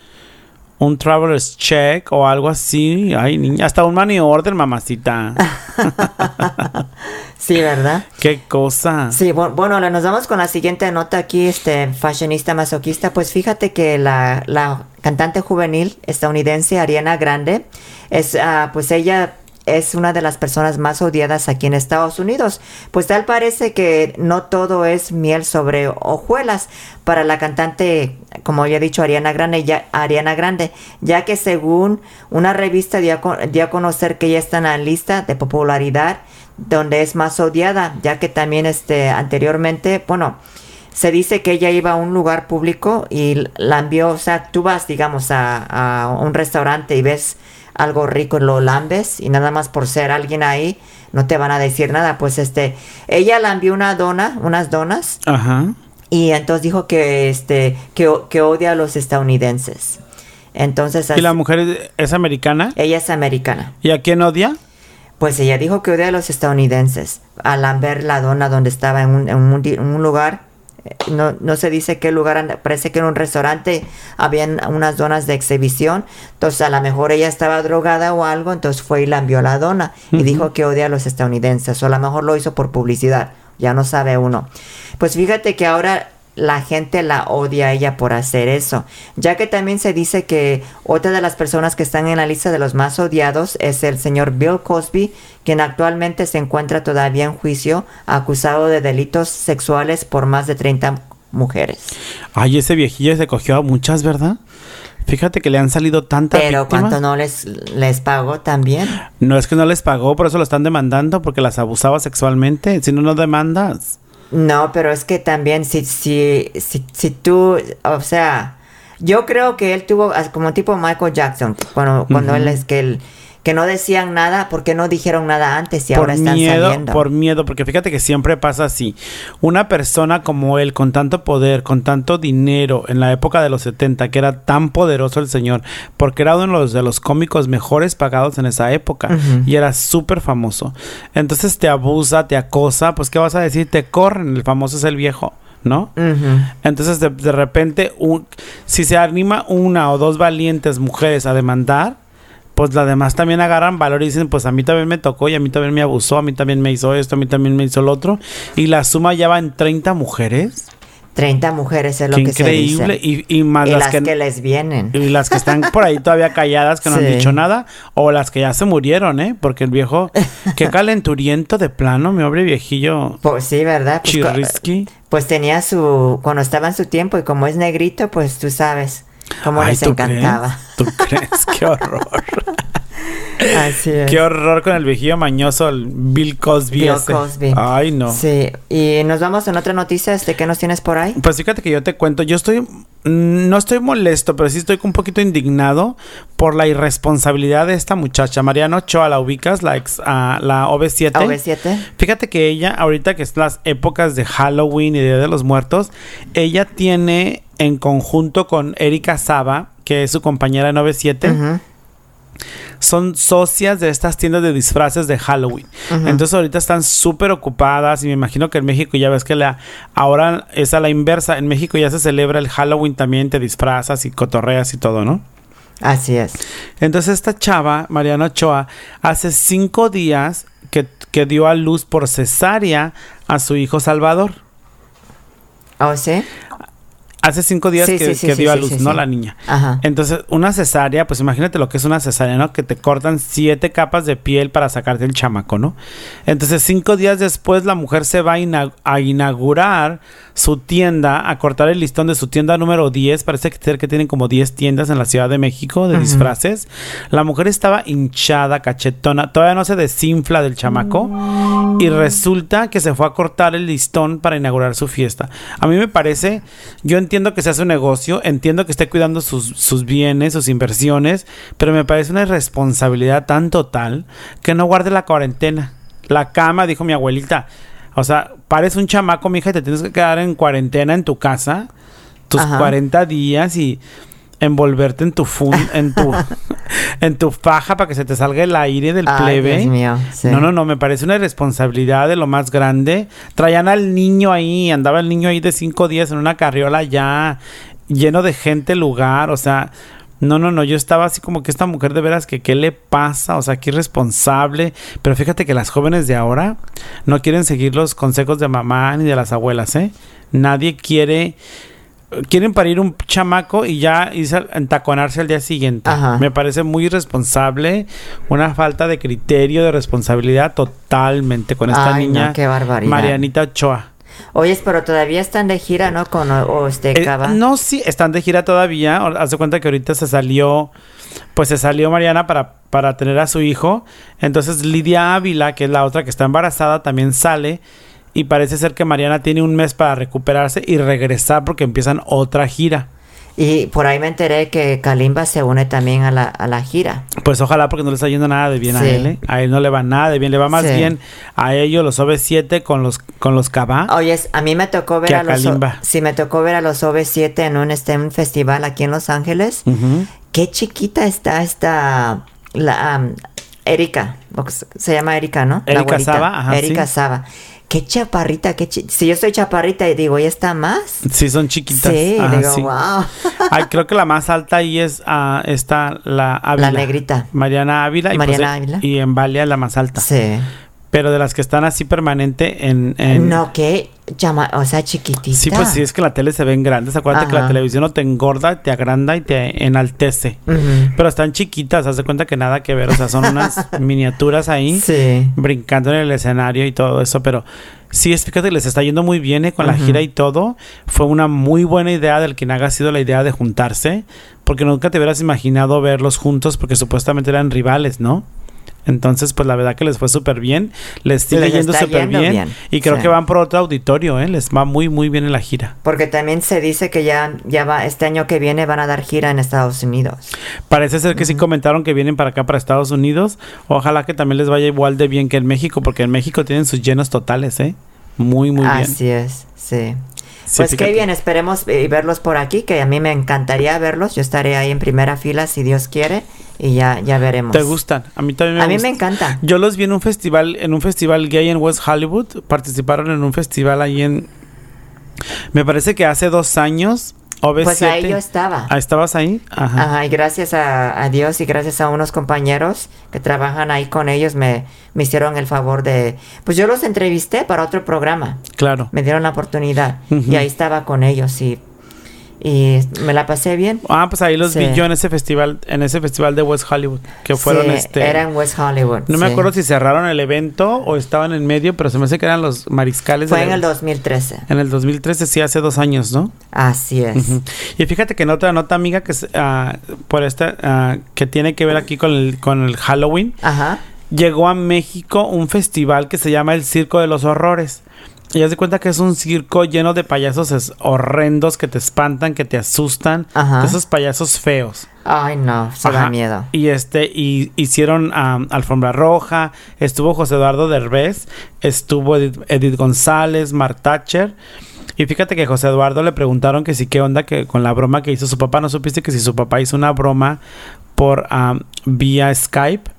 ¿Un traveler's check o algo así? Ay, niña. Hasta un money order, mamacita. [LAUGHS] Sí, ¿verdad? ¿Qué cosa? Sí, bu- bueno, nos vamos con la siguiente nota aquí, este, fashionista masoquista. Pues fíjate que la, la cantante juvenil estadounidense Ariana Grande, es, ah, pues ella es una de las personas más odiadas aquí en Estados Unidos. Pues tal parece que no todo es miel sobre hojuelas para la cantante, como ya he dicho, Ariana Grande, ya, Ariana Grande, ya que según una revista dio a, dio a conocer que ella está en la lista de popularidad donde es más odiada, ya que también este anteriormente, bueno, se dice que ella iba a un lugar público y la envió, o sea, tú vas, digamos, a, a un restaurante y ves algo rico, lo lambes y nada más por ser alguien ahí, no te van a decir nada. Pues este, ella la envió una dona, unas donas, Ajá. y entonces dijo que este, que, que odia a los estadounidenses. Entonces, ¿Y la mujer es, es americana? ella es americana. ¿Y a quién odia? Pues ella dijo que odia a los estadounidenses. Al ver la dona donde estaba en un, en un lugar, no, no se dice qué lugar, anda- parece que en un restaurante habían unas donas de exhibición. Entonces a lo mejor ella estaba drogada o algo, entonces fue y la envió la dona y dijo que odia a los estadounidenses. O a lo mejor lo hizo por publicidad, ya no sabe uno. Pues fíjate que ahora la gente la odia a ella por hacer eso, ya que también se dice que otra de las personas que están en la lista de los más odiados es el señor Bill Cosby, quien actualmente se encuentra todavía en juicio acusado de delitos sexuales por más de 30 mujeres. Ay, ese viejillo se cogió a muchas, ¿verdad? Fíjate que le han salido tantas Pero víctimas. cuánto no les, les pagó también. No es que no les pagó, por eso lo están demandando, porque las abusaba sexualmente. Si no, no demandas. No, pero es que también si, si, si, si tú, o sea, yo creo que él tuvo as- como tipo Michael Jackson, cuando, cuando él es que él, que no decían nada porque no dijeron nada antes y por ahora están miedo, saliendo. por miedo, porque fíjate que siempre pasa así. Una persona como él, con tanto poder, con tanto dinero, en la época de los 70, que era tan poderoso el señor, porque era uno de los, de los cómicos mejores pagados en esa época, y era súper famoso. Entonces te abusa, te acosa, pues ¿qué vas a decir? Te corren, el famoso es el viejo. ¿No? Entonces, de, de repente, un- si se anima una o dos valientes mujeres a demandar, pues las demás también agarran valor y dicen, pues a mí también me tocó y a mí también me abusó, a mí también me hizo esto, a mí también me hizo lo otro. Y la suma ya va en 30 mujeres. 30 mujeres es lo Qué que increíble. se dice. Y, y más Y las las que, que, les vienen. y las que están por ahí todavía calladas, que no han dicho nada, o las que ya se murieron, ¿eh? Porque el viejo, qué [LAUGHS] calenturiento de plano, mi pobre viejillo Pues sí, ¿verdad? Pues, pues tenía su... Cuando estaba en su tiempo y como es negrito, pues tú sabes cómo Ay, les ¿tú encantaba. crees? ¿Tú crees? [LAUGHS] Qué horror. [LAUGHS] Así es. Qué horror con el viejillo mañoso, el Bill Cosby. Bill ese. Cosby. Ay, no. Sí, y nos vamos en otra noticia. Este, ¿Qué nos tienes por ahí? Pues fíjate que yo te cuento, yo estoy, mm, no estoy molesto, pero sí estoy un poquito indignado por la irresponsabilidad de esta muchacha. Mariana Ochoa, ¿la ubicas? La, ex, ah, la OV7. OV7. Fíjate que ella, ahorita que es las épocas de Halloween y Día de los Muertos, ella tiene en conjunto con Erika Saba, que es su compañera OV7, Ujú. son socias de estas tiendas de disfraces de Halloween. Entonces ahorita están súper ocupadas y me imagino que en México ya ves que la ahora es a la inversa. En México ya se celebra el Halloween también, te disfrazas y cotorreas y todo, ¿no? Así es. Entonces esta chava, Mariana Ochoa, hace cinco días que, que dio a luz por cesárea a su hijo Salvador. ¿Oh, sí? Hace cinco días Sí, que, sí, sí, que sí, dio a luz, ¿no? La niña. Ajá. Entonces, una cesárea, pues imagínate lo que es una cesárea, ¿no? Que te cortan siete capas de piel para sacarte el chamaco, ¿no? Entonces, cinco días después, la mujer se va a, ina- a inaugurar su tienda, a cortar el listón de su tienda número 10. Parece que, ser que tienen como 10 tiendas en la Ciudad de México de disfraces. La mujer estaba hinchada, cachetona, todavía no se desinfla del chamaco. Y resulta que se fue a cortar el listón para inaugurar su fiesta. A mí me parece, yo entiendo que se hace un negocio, entiendo que esté cuidando sus, sus bienes, sus inversiones, pero me parece una irresponsabilidad tan total que no guarde la cuarentena. La cama, dijo mi abuelita. O sea, pares un chamaco, mija, y te tienes que quedar en cuarentena en tu casa, tus Ajá. 40 días y envolverte en tu fun, en tu [LAUGHS] en tu faja para que se te salga el aire del Ay, plebe. Dios mío. sí. No, no, no, me parece una irresponsabilidad de lo más grande. Traían al niño ahí, andaba el niño ahí de cinco días en una carriola ya, lleno de gente lugar, o sea, no, no, no, yo estaba así como que esta mujer de veras que qué le pasa, o sea, qué irresponsable. Pero fíjate que las jóvenes de ahora no quieren seguir los consejos de mamá ni de las abuelas, ¿eh? Nadie quiere quieren parir un chamaco y ya irse a entaconarse al día siguiente. Ajá. Me parece muy irresponsable, una falta de criterio, de responsabilidad totalmente con esta Ay, no, niña qué barbaridad. Marianita Ochoa. Oyes, pero todavía están de gira, ¿no? Con este Eh, no, sí, están de gira todavía. De cuenta que ahorita se salió, pues se salió Mariana para, para tener a su hijo. Entonces Lidia Ávila, que es la otra que está embarazada, también sale. Y parece ser que Mariana tiene un mes para recuperarse y regresar porque empiezan otra gira. Y por ahí me enteré que Kalimba se une también a la, a la gira. Pues ojalá porque no le está yendo nada de bien a él. ¿eh? A él no le va nada de bien. Le va más Sí. bien a ellos los OV7 con los, con los Cabá. Oyes, a mí me tocó ver a, a los Kalimba. sí me tocó ver a los OV7 en un este un festival aquí en Los Ángeles. Qué chiquita está esta la am, Erika, se llama Erika, ¿no? Erika. Saba, ajá, Erika sí. Saba. Qué chaparrita, qué chi- si yo soy chaparrita y digo, ¿y está más? Sí, son chiquitas. Sí, Ajá, digo, sí. wow. [LAUGHS] Ay, creo que la más alta ahí es ah, esta, la Ávila. La negrita. Mariana Ávila. y pues, Mariana eh, Ávila. Y en Valia la más alta. Sí. Pero de las que están así permanente en... en- No, qué llama, o sea, chiquitita. Sí, pues sí, es que la tele se ven grandes. Acuérdate que la televisión no te engorda, te agranda y te enaltece. Pero están chiquitas, haz de cuenta que nada que ver. O sea, son unas [LAUGHS] miniaturas ahí. Sí. brincando en el escenario y todo eso, pero sí, es fíjate, les está yendo muy bien eh, con la gira y todo. Fue una muy buena idea del quien haga sido la idea de juntarse, porque nunca te hubieras imaginado verlos juntos, porque supuestamente eran rivales, ¿no? Entonces, pues la verdad que les fue súper bien, les sigue Les yendo está súper bien, bien, y creo sí. que van por otro auditorio, ¿eh? Les va muy, muy bien en la gira. Porque también se dice que ya, ya va, este año que viene van a dar gira en Estados Unidos. Parece ser que sí comentaron que vienen para acá, para Estados Unidos. Ojalá que también les vaya igual de bien que en México, porque en México tienen sus llenos totales, ¿eh? Muy, muy bien. Así es, sí. Sí, pues fíjate. qué bien, esperemos eh, verlos por aquí, que a mí me encantaría verlos. Yo estaré ahí en primera fila si Dios quiere y ya, ya veremos. ¿Te gustan? A mí también me A mí me encanta. Yo los vi en un festival, en un festival gay en West Hollywood. Participaron en un festival ahí en. Me parece que hace dos años. OV7. Pues ahí yo estaba. Ah, ¿estabas ahí? Ajá. Ajá, y gracias a, a Dios y gracias a unos compañeros que trabajan ahí con ellos me, me hicieron el favor de... Pues yo los entrevisté para otro programa. Claro. Me dieron la oportunidad y ahí estaba con ellos y, y me la pasé bien. Ah, pues ahí los Sí. vi yo en ese festival, en ese festival de West Hollywood, que fueron Sí, este. Era en West Hollywood. no me acuerdo si cerraron el evento o estaban en medio, pero se me hace que eran los mariscales. Fue en el evento. 2013. En el 2013, sí, hace dos años, ¿no? Así es. Y fíjate que en otra nota, amiga, que es, ah, por esta, ah, que tiene que ver aquí con el, con el Halloween, Ajá. llegó a México un festival que se llama el Circo de los Horrores. Y haz de cuenta que es un circo lleno de payasos horrendos que te espantan, que te asustan, Ajá. de esos payasos feos. Ay, no, se da miedo. Y este, y hicieron alfombra roja, estuvo José Eduardo Derbez, estuvo Edith, Edith González, Mark Thatcher. Y fíjate que José Eduardo le preguntaron que sí, qué onda que con la broma que hizo su papá. ¿No supiste que si su papá hizo una broma por vía Skype?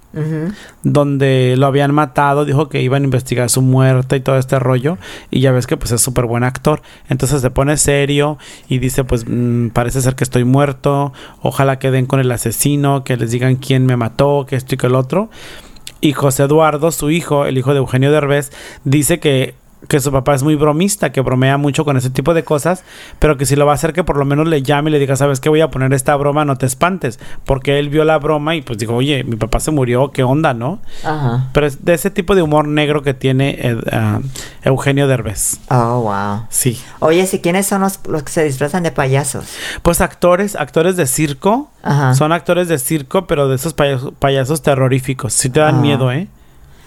Donde lo habían matado, dijo que iban a investigar su muerte y todo este rollo, y ya ves que pues es súper buen actor, entonces se pone serio y dice pues mm, parece ser que estoy muerto, ojalá que den con el asesino, que les digan quién me mató, que esto y que el otro, y José Eduardo, su hijo, el hijo de Eugenio Derbez, dice que que su papá es muy bromista, que bromea mucho con ese tipo de cosas, pero que si lo va a hacer que por lo menos le llame y le diga, ¿sabes qué? Voy a poner esta broma, no te espantes, porque él vio la broma y pues dijo, oye, mi papá se murió, ¿qué onda, no? Ajá. Pero es de ese tipo de humor negro que tiene eh, ah, Eugenio Derbez. Oh, wow. Sí. Oye, ¿sí quiénes son los, los que se disfrazan de payasos? Pues actores, actores de circo. Ajá. Son actores de circo, pero de esos payasos, payasos terroríficos. Sí te dan Ah. miedo, ¿eh?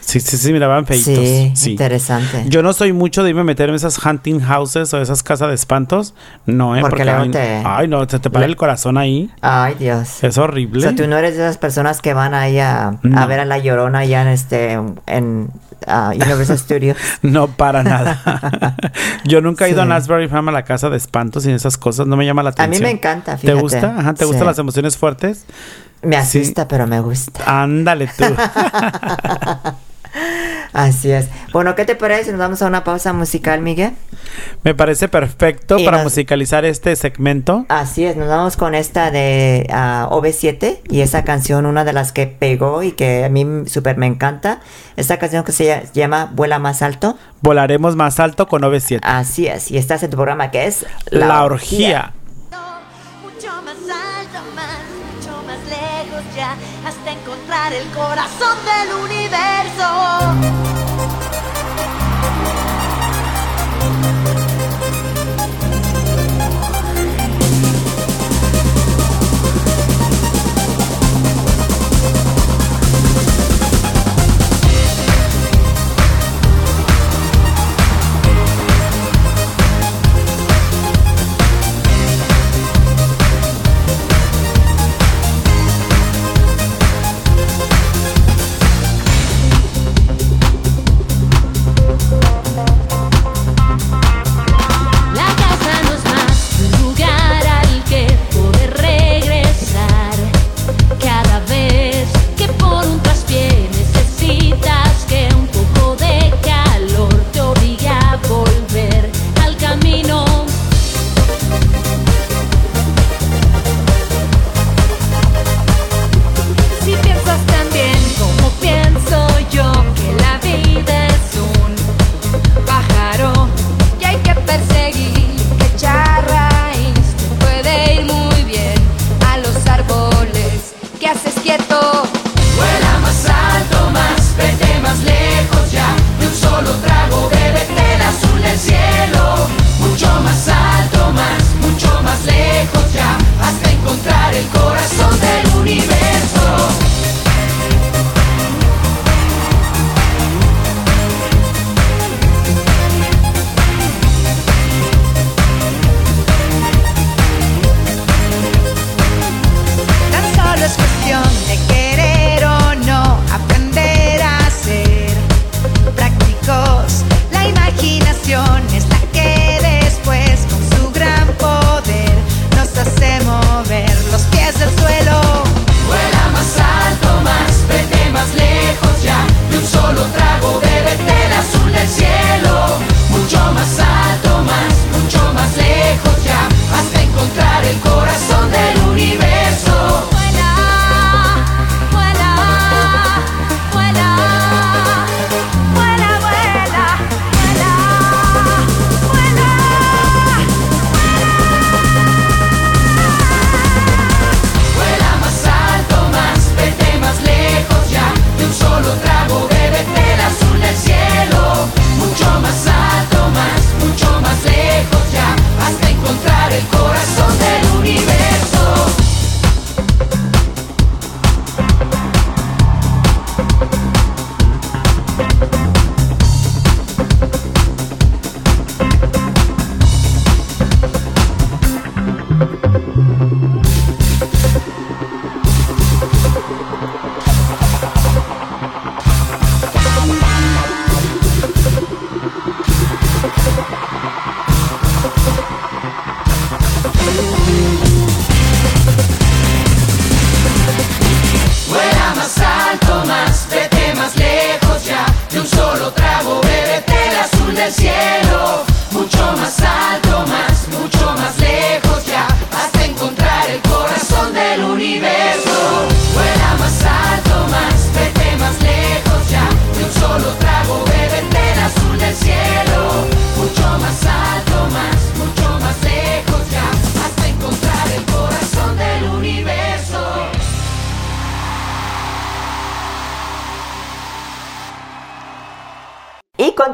Sí, sí, sí, miraban feitos. Sí, Sí. interesante. Yo no soy mucho de irme a meter en esas hunting houses o esas casas de espantos. No, ¿eh? Porque luego ay, te- ay, no, se te para le- el corazón ahí. Ay, Dios. Es horrible. O sea, tú no eres de esas personas que van ahí a, a ver a la llorona allá en este en ah, Universal [LAUGHS] Studios. No, para nada. [LAUGHS] Yo nunca he ido a. Asbury Farm a la casa de espantos y esas cosas. No me llama la A atención. mí me encanta, ¿Te fíjate. gusta? Ajá, ¿te Sí. gustan las emociones fuertes? Me asusta, pero me gusta. Ándale tú. [LAUGHS] Así es. Bueno, ¿qué te parece nos vamos a una pausa musical, Miguel? Me parece perfecto Y para nos- musicalizar este segmento. Así es, nos vamos con esta de ah, OV7 y esa canción, una de las que pegó y que a mí súper me encanta. Esta canción que se lla- llama Vuela más alto. Volaremos más alto con OV7. Así es, y estás en tu programa que es La, orgía. Hasta encontrar el corazón del universo.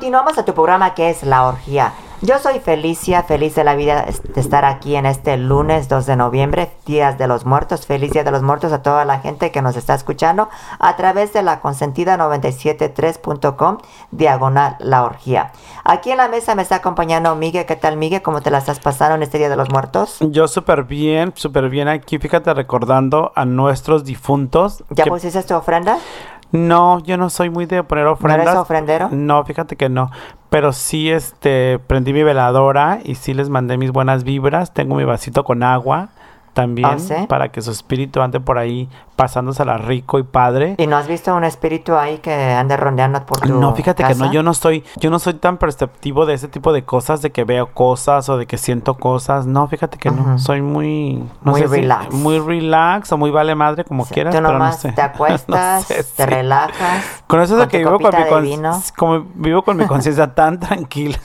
Continuamos a tu programa que es La Orgía. Yo soy Felicia, feliz de la vida de estar aquí en este lunes 2 de noviembre, Días de los Muertos. Feliz Día de los Muertos a toda la gente que nos está escuchando a través de la consentida 973.com, diagonal La Orgía. Aquí en la mesa me está acompañando Miguel. ¿Qué tal, Miguel? ¿Cómo te la estás pasando en este Día de los Muertos? Yo súper bien, súper bien aquí, fíjate, recordando a nuestros difuntos. ¿Ya que- pusiste tu ofrenda? No, yo no soy muy de poner ¿No ofrendas. eres ofrendero? No, fíjate que no. Pero sí, este, prendí mi veladora y sí les mandé mis buenas vibras. Tengo mi vasito con agua también ¿Ah, sí? para que su espíritu ande por ahí pasándosela rico y padre. ¿Y no has visto un espíritu ahí que ande rondeando por tu No, fíjate que no, yo no soy, yo no soy tan perceptivo de ese tipo de cosas, de que veo cosas o de que siento cosas. No, fíjate que no, soy muy, no Muy sé si- relax. muy relax o muy vale madre como Sí, quieras, Tú pero no sé. te [LAUGHS] acuestas, No sé, te relajas. Con eso de con que vivo con mi como vivo con mi conciencia tan [LAUGHS] tranquila.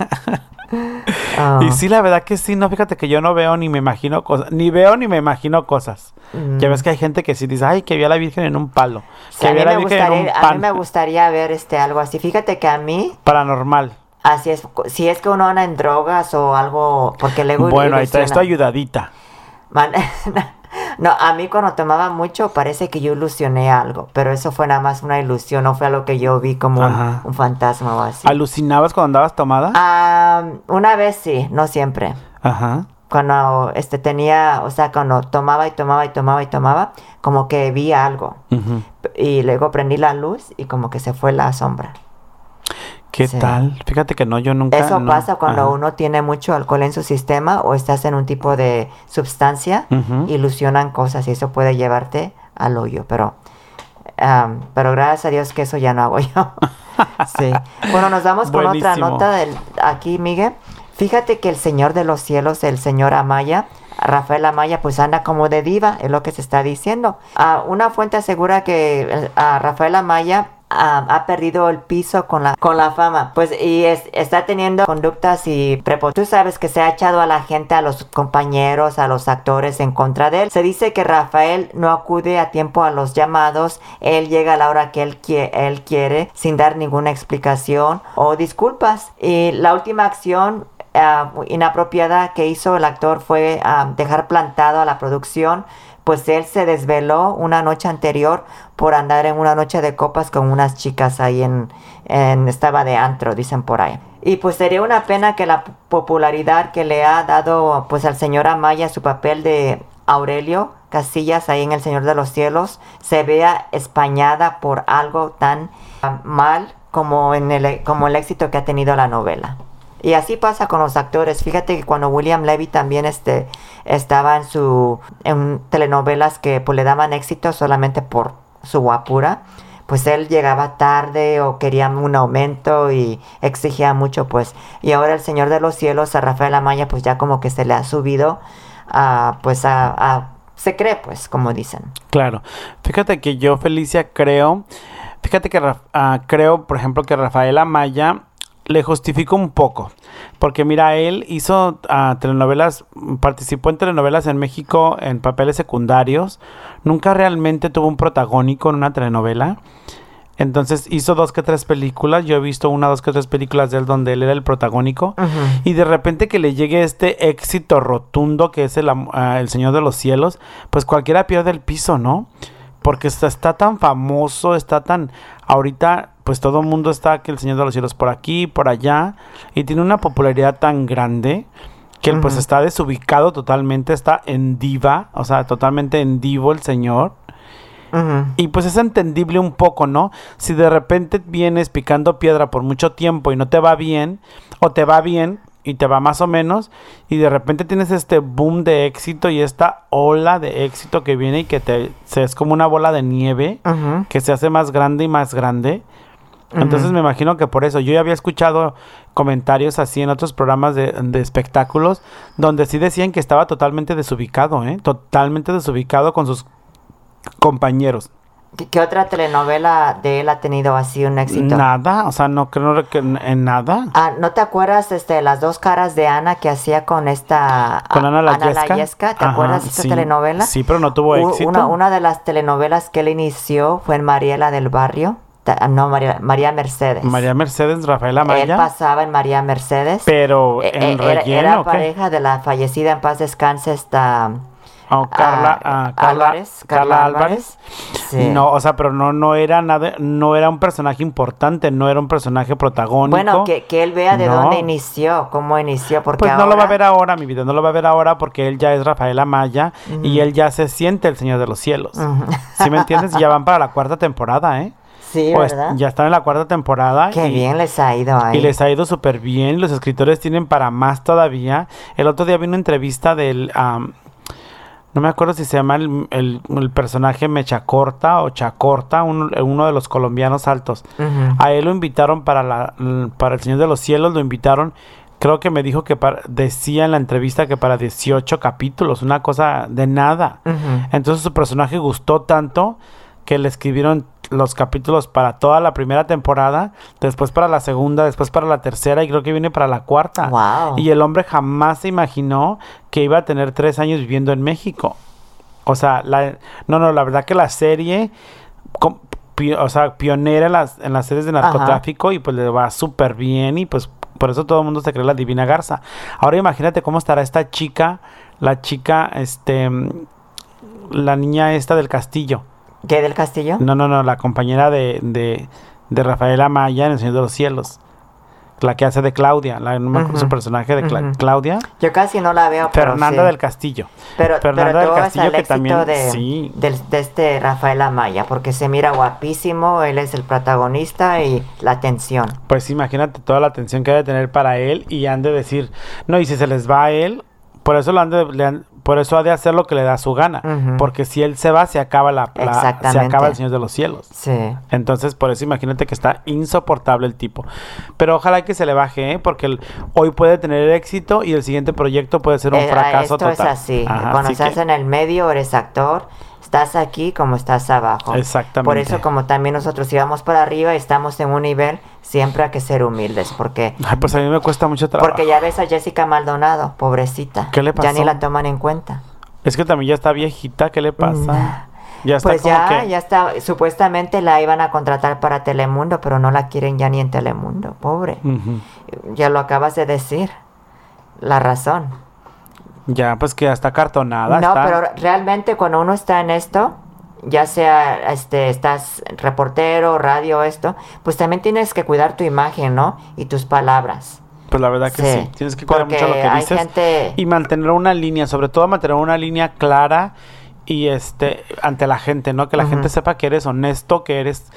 Ah. Y sí, la verdad que sí, no, fíjate que yo no veo ni me imagino cosas, ni veo ni me imagino cosas. Mm. Ya ves que hay gente que sí dice, ay, que vio a la Virgen en un palo, Sí, que a, a la en un gustaría, a mí me gustaría ver este algo así. Fíjate que a mí, paranormal. así es, si es que uno anda en drogas o algo, porque luego Bueno, ahí traes tu ilusiona. ayudadita. Man- [LAUGHS] no, a mí cuando tomaba mucho parece que yo ilusioné algo, pero eso fue nada más una ilusión, no fue algo que yo vi como un, fantasma o así. ¿Alucinabas cuando andabas tomada? Ah, una vez sí, no siempre. Ajá. Cuando este tenía, o sea, cuando tomaba y tomaba y tomaba y tomaba, como que vi algo. Y luego prendí la luz y como que se fue la sombra. ¿Qué Sí. tal? Fíjate que no, yo nunca. Eso no. pasa cuando Ajá. uno tiene mucho alcohol en su sistema o estás en un tipo de sustancia, ilusionan cosas y eso puede llevarte al hoyo, pero pero gracias a Dios que eso ya no hago [LAUGHS] yo. sí. Bueno, nos vamos con otra nota del, aquí, Miguel. Fíjate que el Señor de los Cielos, el Señor Amaya, Rafael Amaya, pues anda como de diva, es lo que se está diciendo. Ah, una fuente asegura que a Rafael Amaya ha perdido el piso con la, con la fama. Pues y es- está teniendo conductas y prepo- Tú sabes que se ha echado a la gente, a los compañeros, a los actores en contra de él. Se dice que Rafael no acude a tiempo a los llamados. Él llega a la hora que él, él quiere sin dar ninguna explicación o disculpas. Y la última acción ah, inapropiada que hizo el actor fue ah, dejar plantado a la producción pues él se desveló una noche anterior por andar en una noche de copas con unas chicas ahí en, estaba de antro, dicen por ahí. Y pues sería una pena que la popularidad que le ha dado pues al señor Amaya su papel de Aurelio Casillas ahí en El Señor de los Cielos se vea españada por algo tan mal como en el como el éxito que ha tenido la novela. Y así pasa con los actores. Fíjate que cuando William Levy también este, estaba en su en telenovelas que pues, le daban éxito solamente por su guapura, pues él llegaba tarde o quería un aumento y exigía mucho, pues. Y ahora el Señor de los Cielos, a Rafael Amaya, pues ya como que se le ha subido a, pues a, a- se cree, pues, como dicen. Claro. Fíjate que yo, Felicia, creo. Fíjate que ah, creo, por ejemplo, que Rafael Amaya le justifico un poco. Porque mira, él hizo ah, telenovelas, participó en telenovelas en México en papeles secundarios. Nunca realmente tuvo un protagónico en una telenovela. Entonces hizo dos que tres películas. Yo he visto una, dos que tres películas de él donde él era el protagónico. Y de repente que le llegue este éxito rotundo que es el, ah, el Señor de los Cielos, pues cualquiera pierde el piso, ¿no? Porque está, está tan famoso, está tan... Ahorita, pues todo el mundo está que el Señor de los Cielos por aquí, por allá, y tiene una popularidad tan grande que él pues está desubicado totalmente, está en diva, o sea, totalmente en divo el señor. Y pues es entendible un poco, ¿no? Si de repente vienes picando piedra por mucho tiempo y no te va bien, o te va bien y te va más o menos, y de repente tienes este boom de éxito y esta ola de éxito que viene y que te se es como una bola de nieve que se hace más grande y más grande. Entonces me imagino que por eso yo ya había escuchado comentarios así en otros programas de, de espectáculos donde sí decían que estaba totalmente desubicado, ¿eh? Totalmente desubicado con sus compañeros. ¿Qué, otra telenovela de él ha tenido así un éxito? Nada, o sea, no creo que en, nada. Ah, ¿no te acuerdas este, las dos caras de Ana que hacía con esta Con a- Ana Layesca. ¿Te Ajá, acuerdas de esta sí. telenovela? Sí, pero no tuvo U- éxito. Una, una de las telenovelas que él inició fue en Mariela del Barrio. No, María, María Mercedes. María Mercedes, Rafaela Él Maya. pasaba en María Mercedes. Pero Eh, en eh, era, relleno, era ¿o qué? pareja de la fallecida en paz descanse esta Oh, Carla, ah, ah, Carla- Álvarez. Carla Álvarez. Sí. No, o sea, pero no, no era nada, no era un personaje importante, no era un personaje protagónico. Bueno, que, que él vea de No. dónde inició, cómo inició, porque Pues no lo va a ver ahora, mi vida, no lo va a ver ahora porque él ya es Rafaela Maya y él ya se siente el Señor de los Cielos. ¿Sí me entiendes? Ya van para la cuarta temporada, ¿eh? Sí, Pues ¿verdad? ya están en la cuarta temporada. Qué y, bien les ha ido ahí. Y les ha ido súper bien. Los escritores tienen para más todavía. El otro día vi una entrevista del... am, no me acuerdo si se llama el, el- el personaje Mechacorta o Chacorta, un- uno de los colombianos altos. A él lo invitaron para, la, para el Señor de los Cielos, lo invitaron. Creo que me dijo que para- decía en la entrevista que para 18 capítulos, una cosa de nada. Entonces su personaje gustó tanto que le escribieron los capítulos para toda la primera temporada, después para la segunda, después para la tercera y creo que viene para la cuarta. Wow. Y el hombre jamás se imaginó que iba a tener tres años viviendo en México. O sea, la, no, no, la verdad que la serie, com- pi- o sea, pionera en las, en las series de narcotráfico y pues le va súper bien y pues por eso todo el mundo se cree la divina garza. Ahora imagínate cómo estará esta chica, la chica, este, la niña esta del castillo. ¿Qué del castillo? No, no, no, la compañera de, de, de Rafaela Maya en El Señor de los Cielos. La que hace de Claudia, la, no me acuerdo Ujú, su personaje de Cla-. Claudia. Yo casi no la veo, pero Fernanda sí. del Castillo. Pero, Fernanda pero del Castillo que éxito también de, sí. de este Rafael Amaya, porque se mira guapísimo, él es el protagonista y la atención. Pues imagínate toda la atención que debe tener para él y han de decir, no, y si se les va a él, por eso lo han de, le han- por eso ha de hacer lo que le da su gana, porque si él se va se acaba la, la- se acaba el Señor de los Cielos. Sí. Entonces, por eso imagínate que está insoportable el tipo. Pero ojalá que se le baje, ¿eh? porque el- hoy puede tener éxito y el siguiente proyecto puede ser un Eh, fracaso esto total. es así. Ajá, Cuando así estás que- en el medio, eres actor. Estás aquí como estás abajo. Exactamente. Por eso, como también nosotros si vamos para arriba y estamos en un nivel, siempre hay que ser humildes. Porque, Ay, pues a mí me cuesta mucho trabajo. porque ya ves a Jessica Maldonado, pobrecita. ¿Qué le Ya ni la toman en cuenta. Es que también ya está viejita, ¿qué le pasa? Ya está Pues como ya, que... ya está. Supuestamente la iban a contratar para Telemundo, pero no la quieren ya ni en Telemundo. Pobre. Ya lo acabas de decir. La razón. Ya, pues que ya está cartonada. no, está- pero realmente cuando uno está en esto, ya sea este estás reportero, radio, esto, pues también tienes que cuidar tu imagen, ¿no? Y tus palabras. Pues la verdad que sí. Sí, Tienes que cuidar porque mucho lo que dices. gente- Y mantener una línea, sobre todo mantener una línea clara y este ante la gente, ¿no? Que la gente sepa que eres honesto, que eres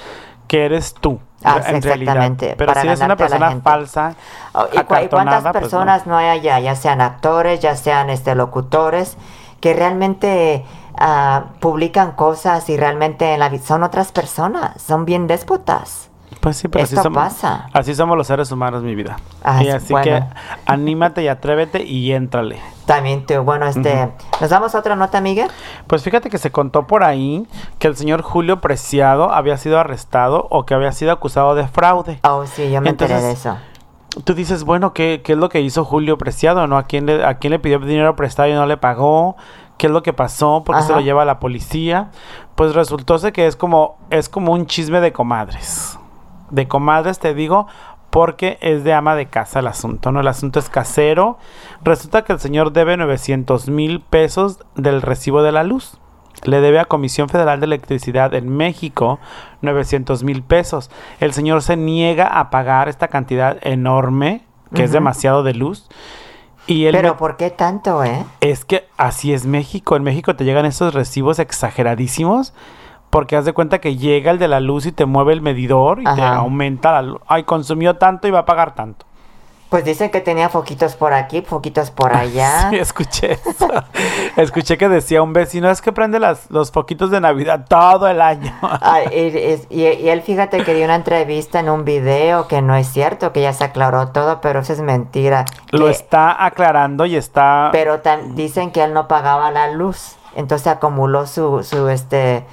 que eres tú. Ah, en realidad. exactamente, Pero para si eres una persona falsa, Oh, ¿Y, cuántas pues, no. personas no hay allá? Ya sean actores, ya sean este locutores, que realmente ah, publican cosas y realmente en la son otras personas, son bien déspotas. Pues sí, pero así somos. pasa. Así somos los seres humanos, mi vida. Ah, y así bueno. que anímate y atrévete y éntrale. También tú, bueno, este, ¿nos damos otra nota, Miguel? Pues fíjate que se contó por ahí que el señor Julio Preciado había sido arrestado o que había sido acusado de fraude. Oh, sí, yo me enteré de eso. Tú dices, bueno, ¿qué, qué es lo que hizo Julio Preciado? ¿No? ¿A quién, le, ¿A quién le pidió dinero prestado y no le pagó? ¿Qué es lo que pasó? ¿Por qué se lo lleva a la policía? Pues resultó que es como, es como un chisme de comadres. De comadres, te digo, porque es de ama de casa el asunto, ¿no? El asunto es casero. Resulta que el señor debe 900 mil pesos del recibo de la luz. Le debe a Comisión Federal de Electricidad en México 900 mil pesos. El señor se niega a pagar esta cantidad enorme, que es demasiado de luz. Y él Pero ¿por qué tanto, eh? es que así es México. En México te llegan esos recibos exageradísimos porque haz de cuenta que llega el de la luz y te mueve el medidor y te Ajá. aumenta la luz. Ay, consumió tanto y va a pagar tanto. Pues dicen que tenía foquitos por aquí, foquitos por allá. [LAUGHS] Sí, escuché eso. [LAUGHS] escuché que decía un vecino, es que prende las, los foquitos de Navidad todo el año. Ay, [LAUGHS] y, y- y él fíjate que dio una entrevista en un video que no es cierto, que ya se aclaró todo, pero eso es mentira. Lo Que- está aclarando y está... Pero tan- dicen que él no pagaba la luz, entonces acumuló su, su este...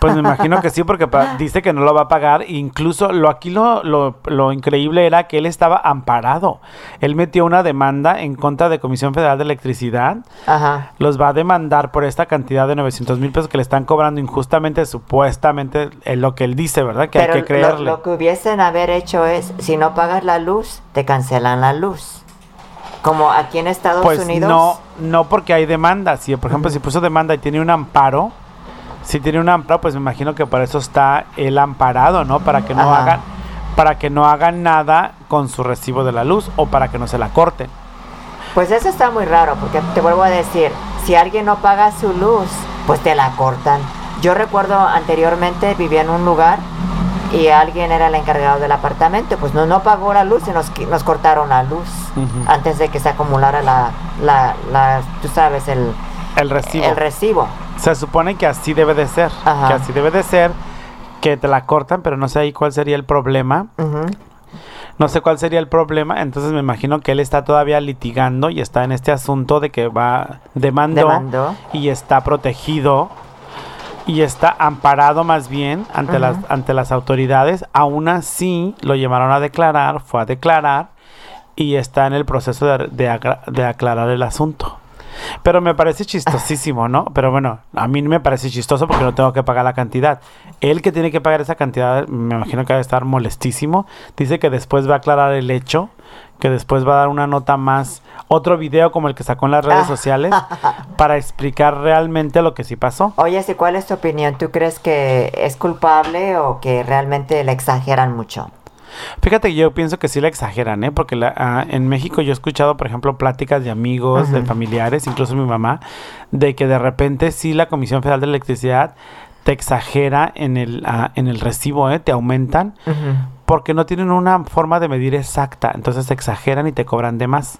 Pues me imagino que sí, [LAUGHS] porque dice que no lo va a pagar. Incluso lo aquí lo, lo, lo increíble era que él estaba amparado. Él metió una demanda en contra de Comisión Federal de Electricidad. Ajá. Los va a demandar por esta cantidad de 900 mil pesos que le están cobrando injustamente, supuestamente, en lo que él dice, ¿verdad? Que Pero hay que lo, creerle. lo que hubiesen haber hecho es, si no pagas la luz, te cancelan la luz. Como aquí en Estados Pues Unidos. no, no porque hay demanda. Si, por ejemplo, si puso demanda y tiene un amparo, si tiene un amparo, pues me imagino que por eso está el amparado, ¿no? Para que no Ajá. hagan, para que no hagan nada con su recibo de la luz o para que no se la corten. Pues eso está muy raro, porque te vuelvo a decir, si alguien no paga su luz, pues te la cortan. Yo recuerdo anteriormente vivía en un lugar y alguien era el encargado del apartamento, pues no, no pagó la luz y nos, nos cortaron la luz antes de que se acumulara la, la, la- tú sabes, el, El recibo. el recibo. se supone que así debe de ser. Ajá. Que así debe de ser. Que te la cortan, pero no sé ahí cuál sería el problema. No sé cuál sería el problema, entonces me imagino que él está todavía litigando y está en este asunto de que va demandó, Demandó. y está protegido y está amparado más bien ante las ante las autoridades. Aún así lo llevaron a declarar, fue a declarar y está en el proceso de, de aclarar el asunto. Pero me parece chistosísimo, ¿no? Pero bueno, a mí me parece chistoso porque no tengo que pagar la cantidad. Él que tiene que pagar esa cantidad, me imagino que va a estar molestísimo. Dice que después va a aclarar el hecho, que después va a dar una nota más, otro video como el que sacó en las redes sociales, [LAUGHS] para explicar realmente lo que sí pasó. Oye, si ¿cuál es tu opinión? ¿Tú crees que es culpable o que realmente le exageran mucho? Fíjate que yo pienso que sí la exageran, ¿eh? Porque la- ah, en México yo he escuchado, por ejemplo, pláticas de amigos, de familiares, incluso mi mamá, de que de repente sí la Comisión Federal de Electricidad te exagera en el, ah, en el recibo, ¿eh? Te aumentan porque no tienen una forma de medir exacta. Entonces te exageran y te cobran de más.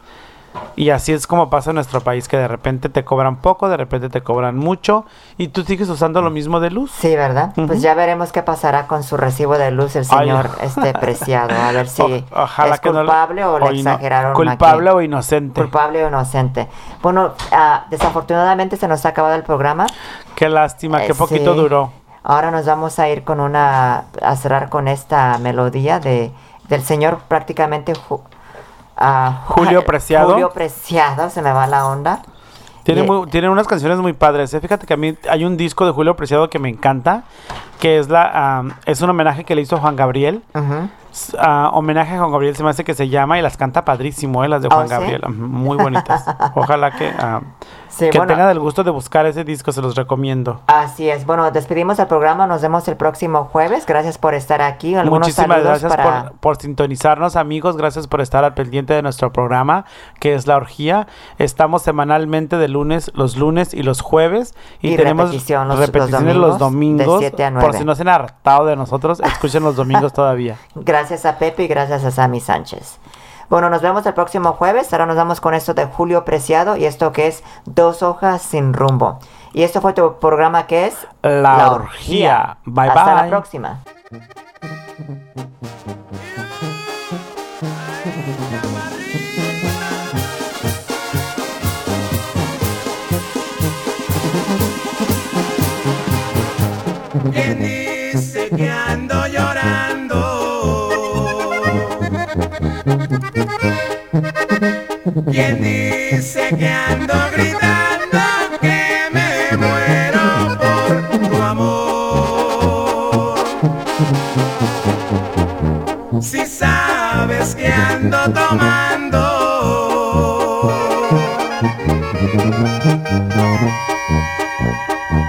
Y así es como pasa en nuestro país, que de repente te cobran poco, de repente te cobran mucho, y tú sigues usando lo mismo de luz. Sí, ¿verdad? Pues ya veremos qué pasará con su recibo de luz el Ay. señor [LAUGHS] este preciado. A ver si O- ojalá es que no le- culpable o le exageraron Culpable aquí. o inocente. Culpable o inocente. Bueno, ah, desafortunadamente se nos ha acabado el programa. Qué lástima, Eh, qué poquito sí. duró. Ahora nos vamos a ir con una, a cerrar con esta melodía de del señor prácticamente Ju- ah, Julio Preciado. Julio Preciado, se me va la onda. Tiene, Y- muy- tiene unas canciones muy padres. ¿eh? Fíjate que a mí hay un disco de Julio Preciado que me encanta, que es la am, es un homenaje que le hizo Juan Gabriel. Ah, homenaje a Juan Gabriel se me hace que se llama y las canta padrísimo, ¿eh? las de ¿Oh, Juan? Gabriel. Muy bonitas. [LAUGHS] Ojalá que, Sí, que bueno. tengan el gusto de buscar ese disco, se los recomiendo. Así es. Bueno, despedimos el programa. Nos vemos el próximo jueves. Gracias por estar aquí. Algunos Muchísimas gracias para... por, por sintonizarnos, amigos. Gracias por estar al pendiente de nuestro programa, que es La Orgía. Estamos semanalmente de lunes, los lunes y los jueves. Y, Y tenemos repetición los- repeticiones los domingos, domingos. de 7 a Por 9. si no se han hartado de nosotros, escuchen los domingos todavía. [LAUGHS] Gracias a Pepe y gracias a Sammy Sánchez. Bueno, nos vemos el próximo jueves. Ahora nos vamos con esto de Julio Preciado y esto que es Dos hojas sin rumbo. Y esto fue tu programa que es La Orgía. Bye, Hasta la bye. próxima. ¿Quién ¿Quién dice que ando gritando que me muero por tu amor? Si sabes que ando tomando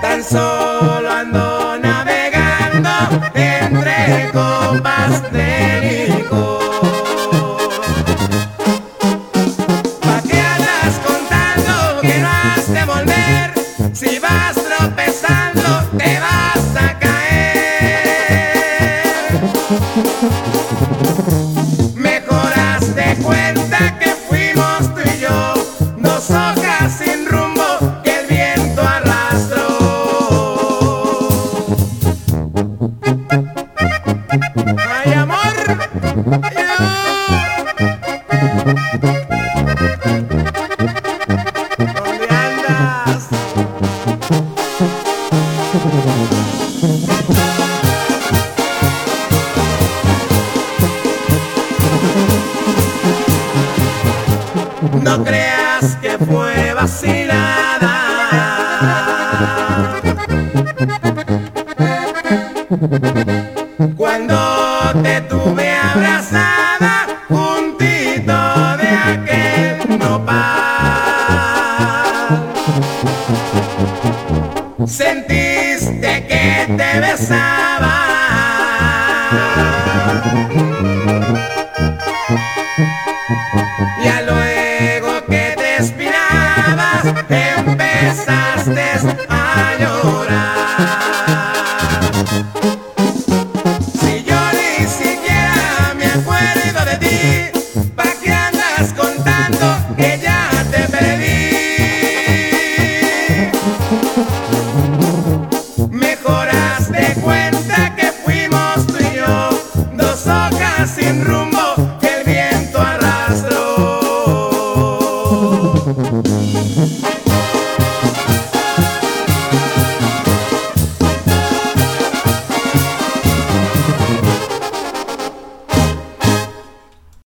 Tan solo ando navegando entre copas de Mejor hazte cuenta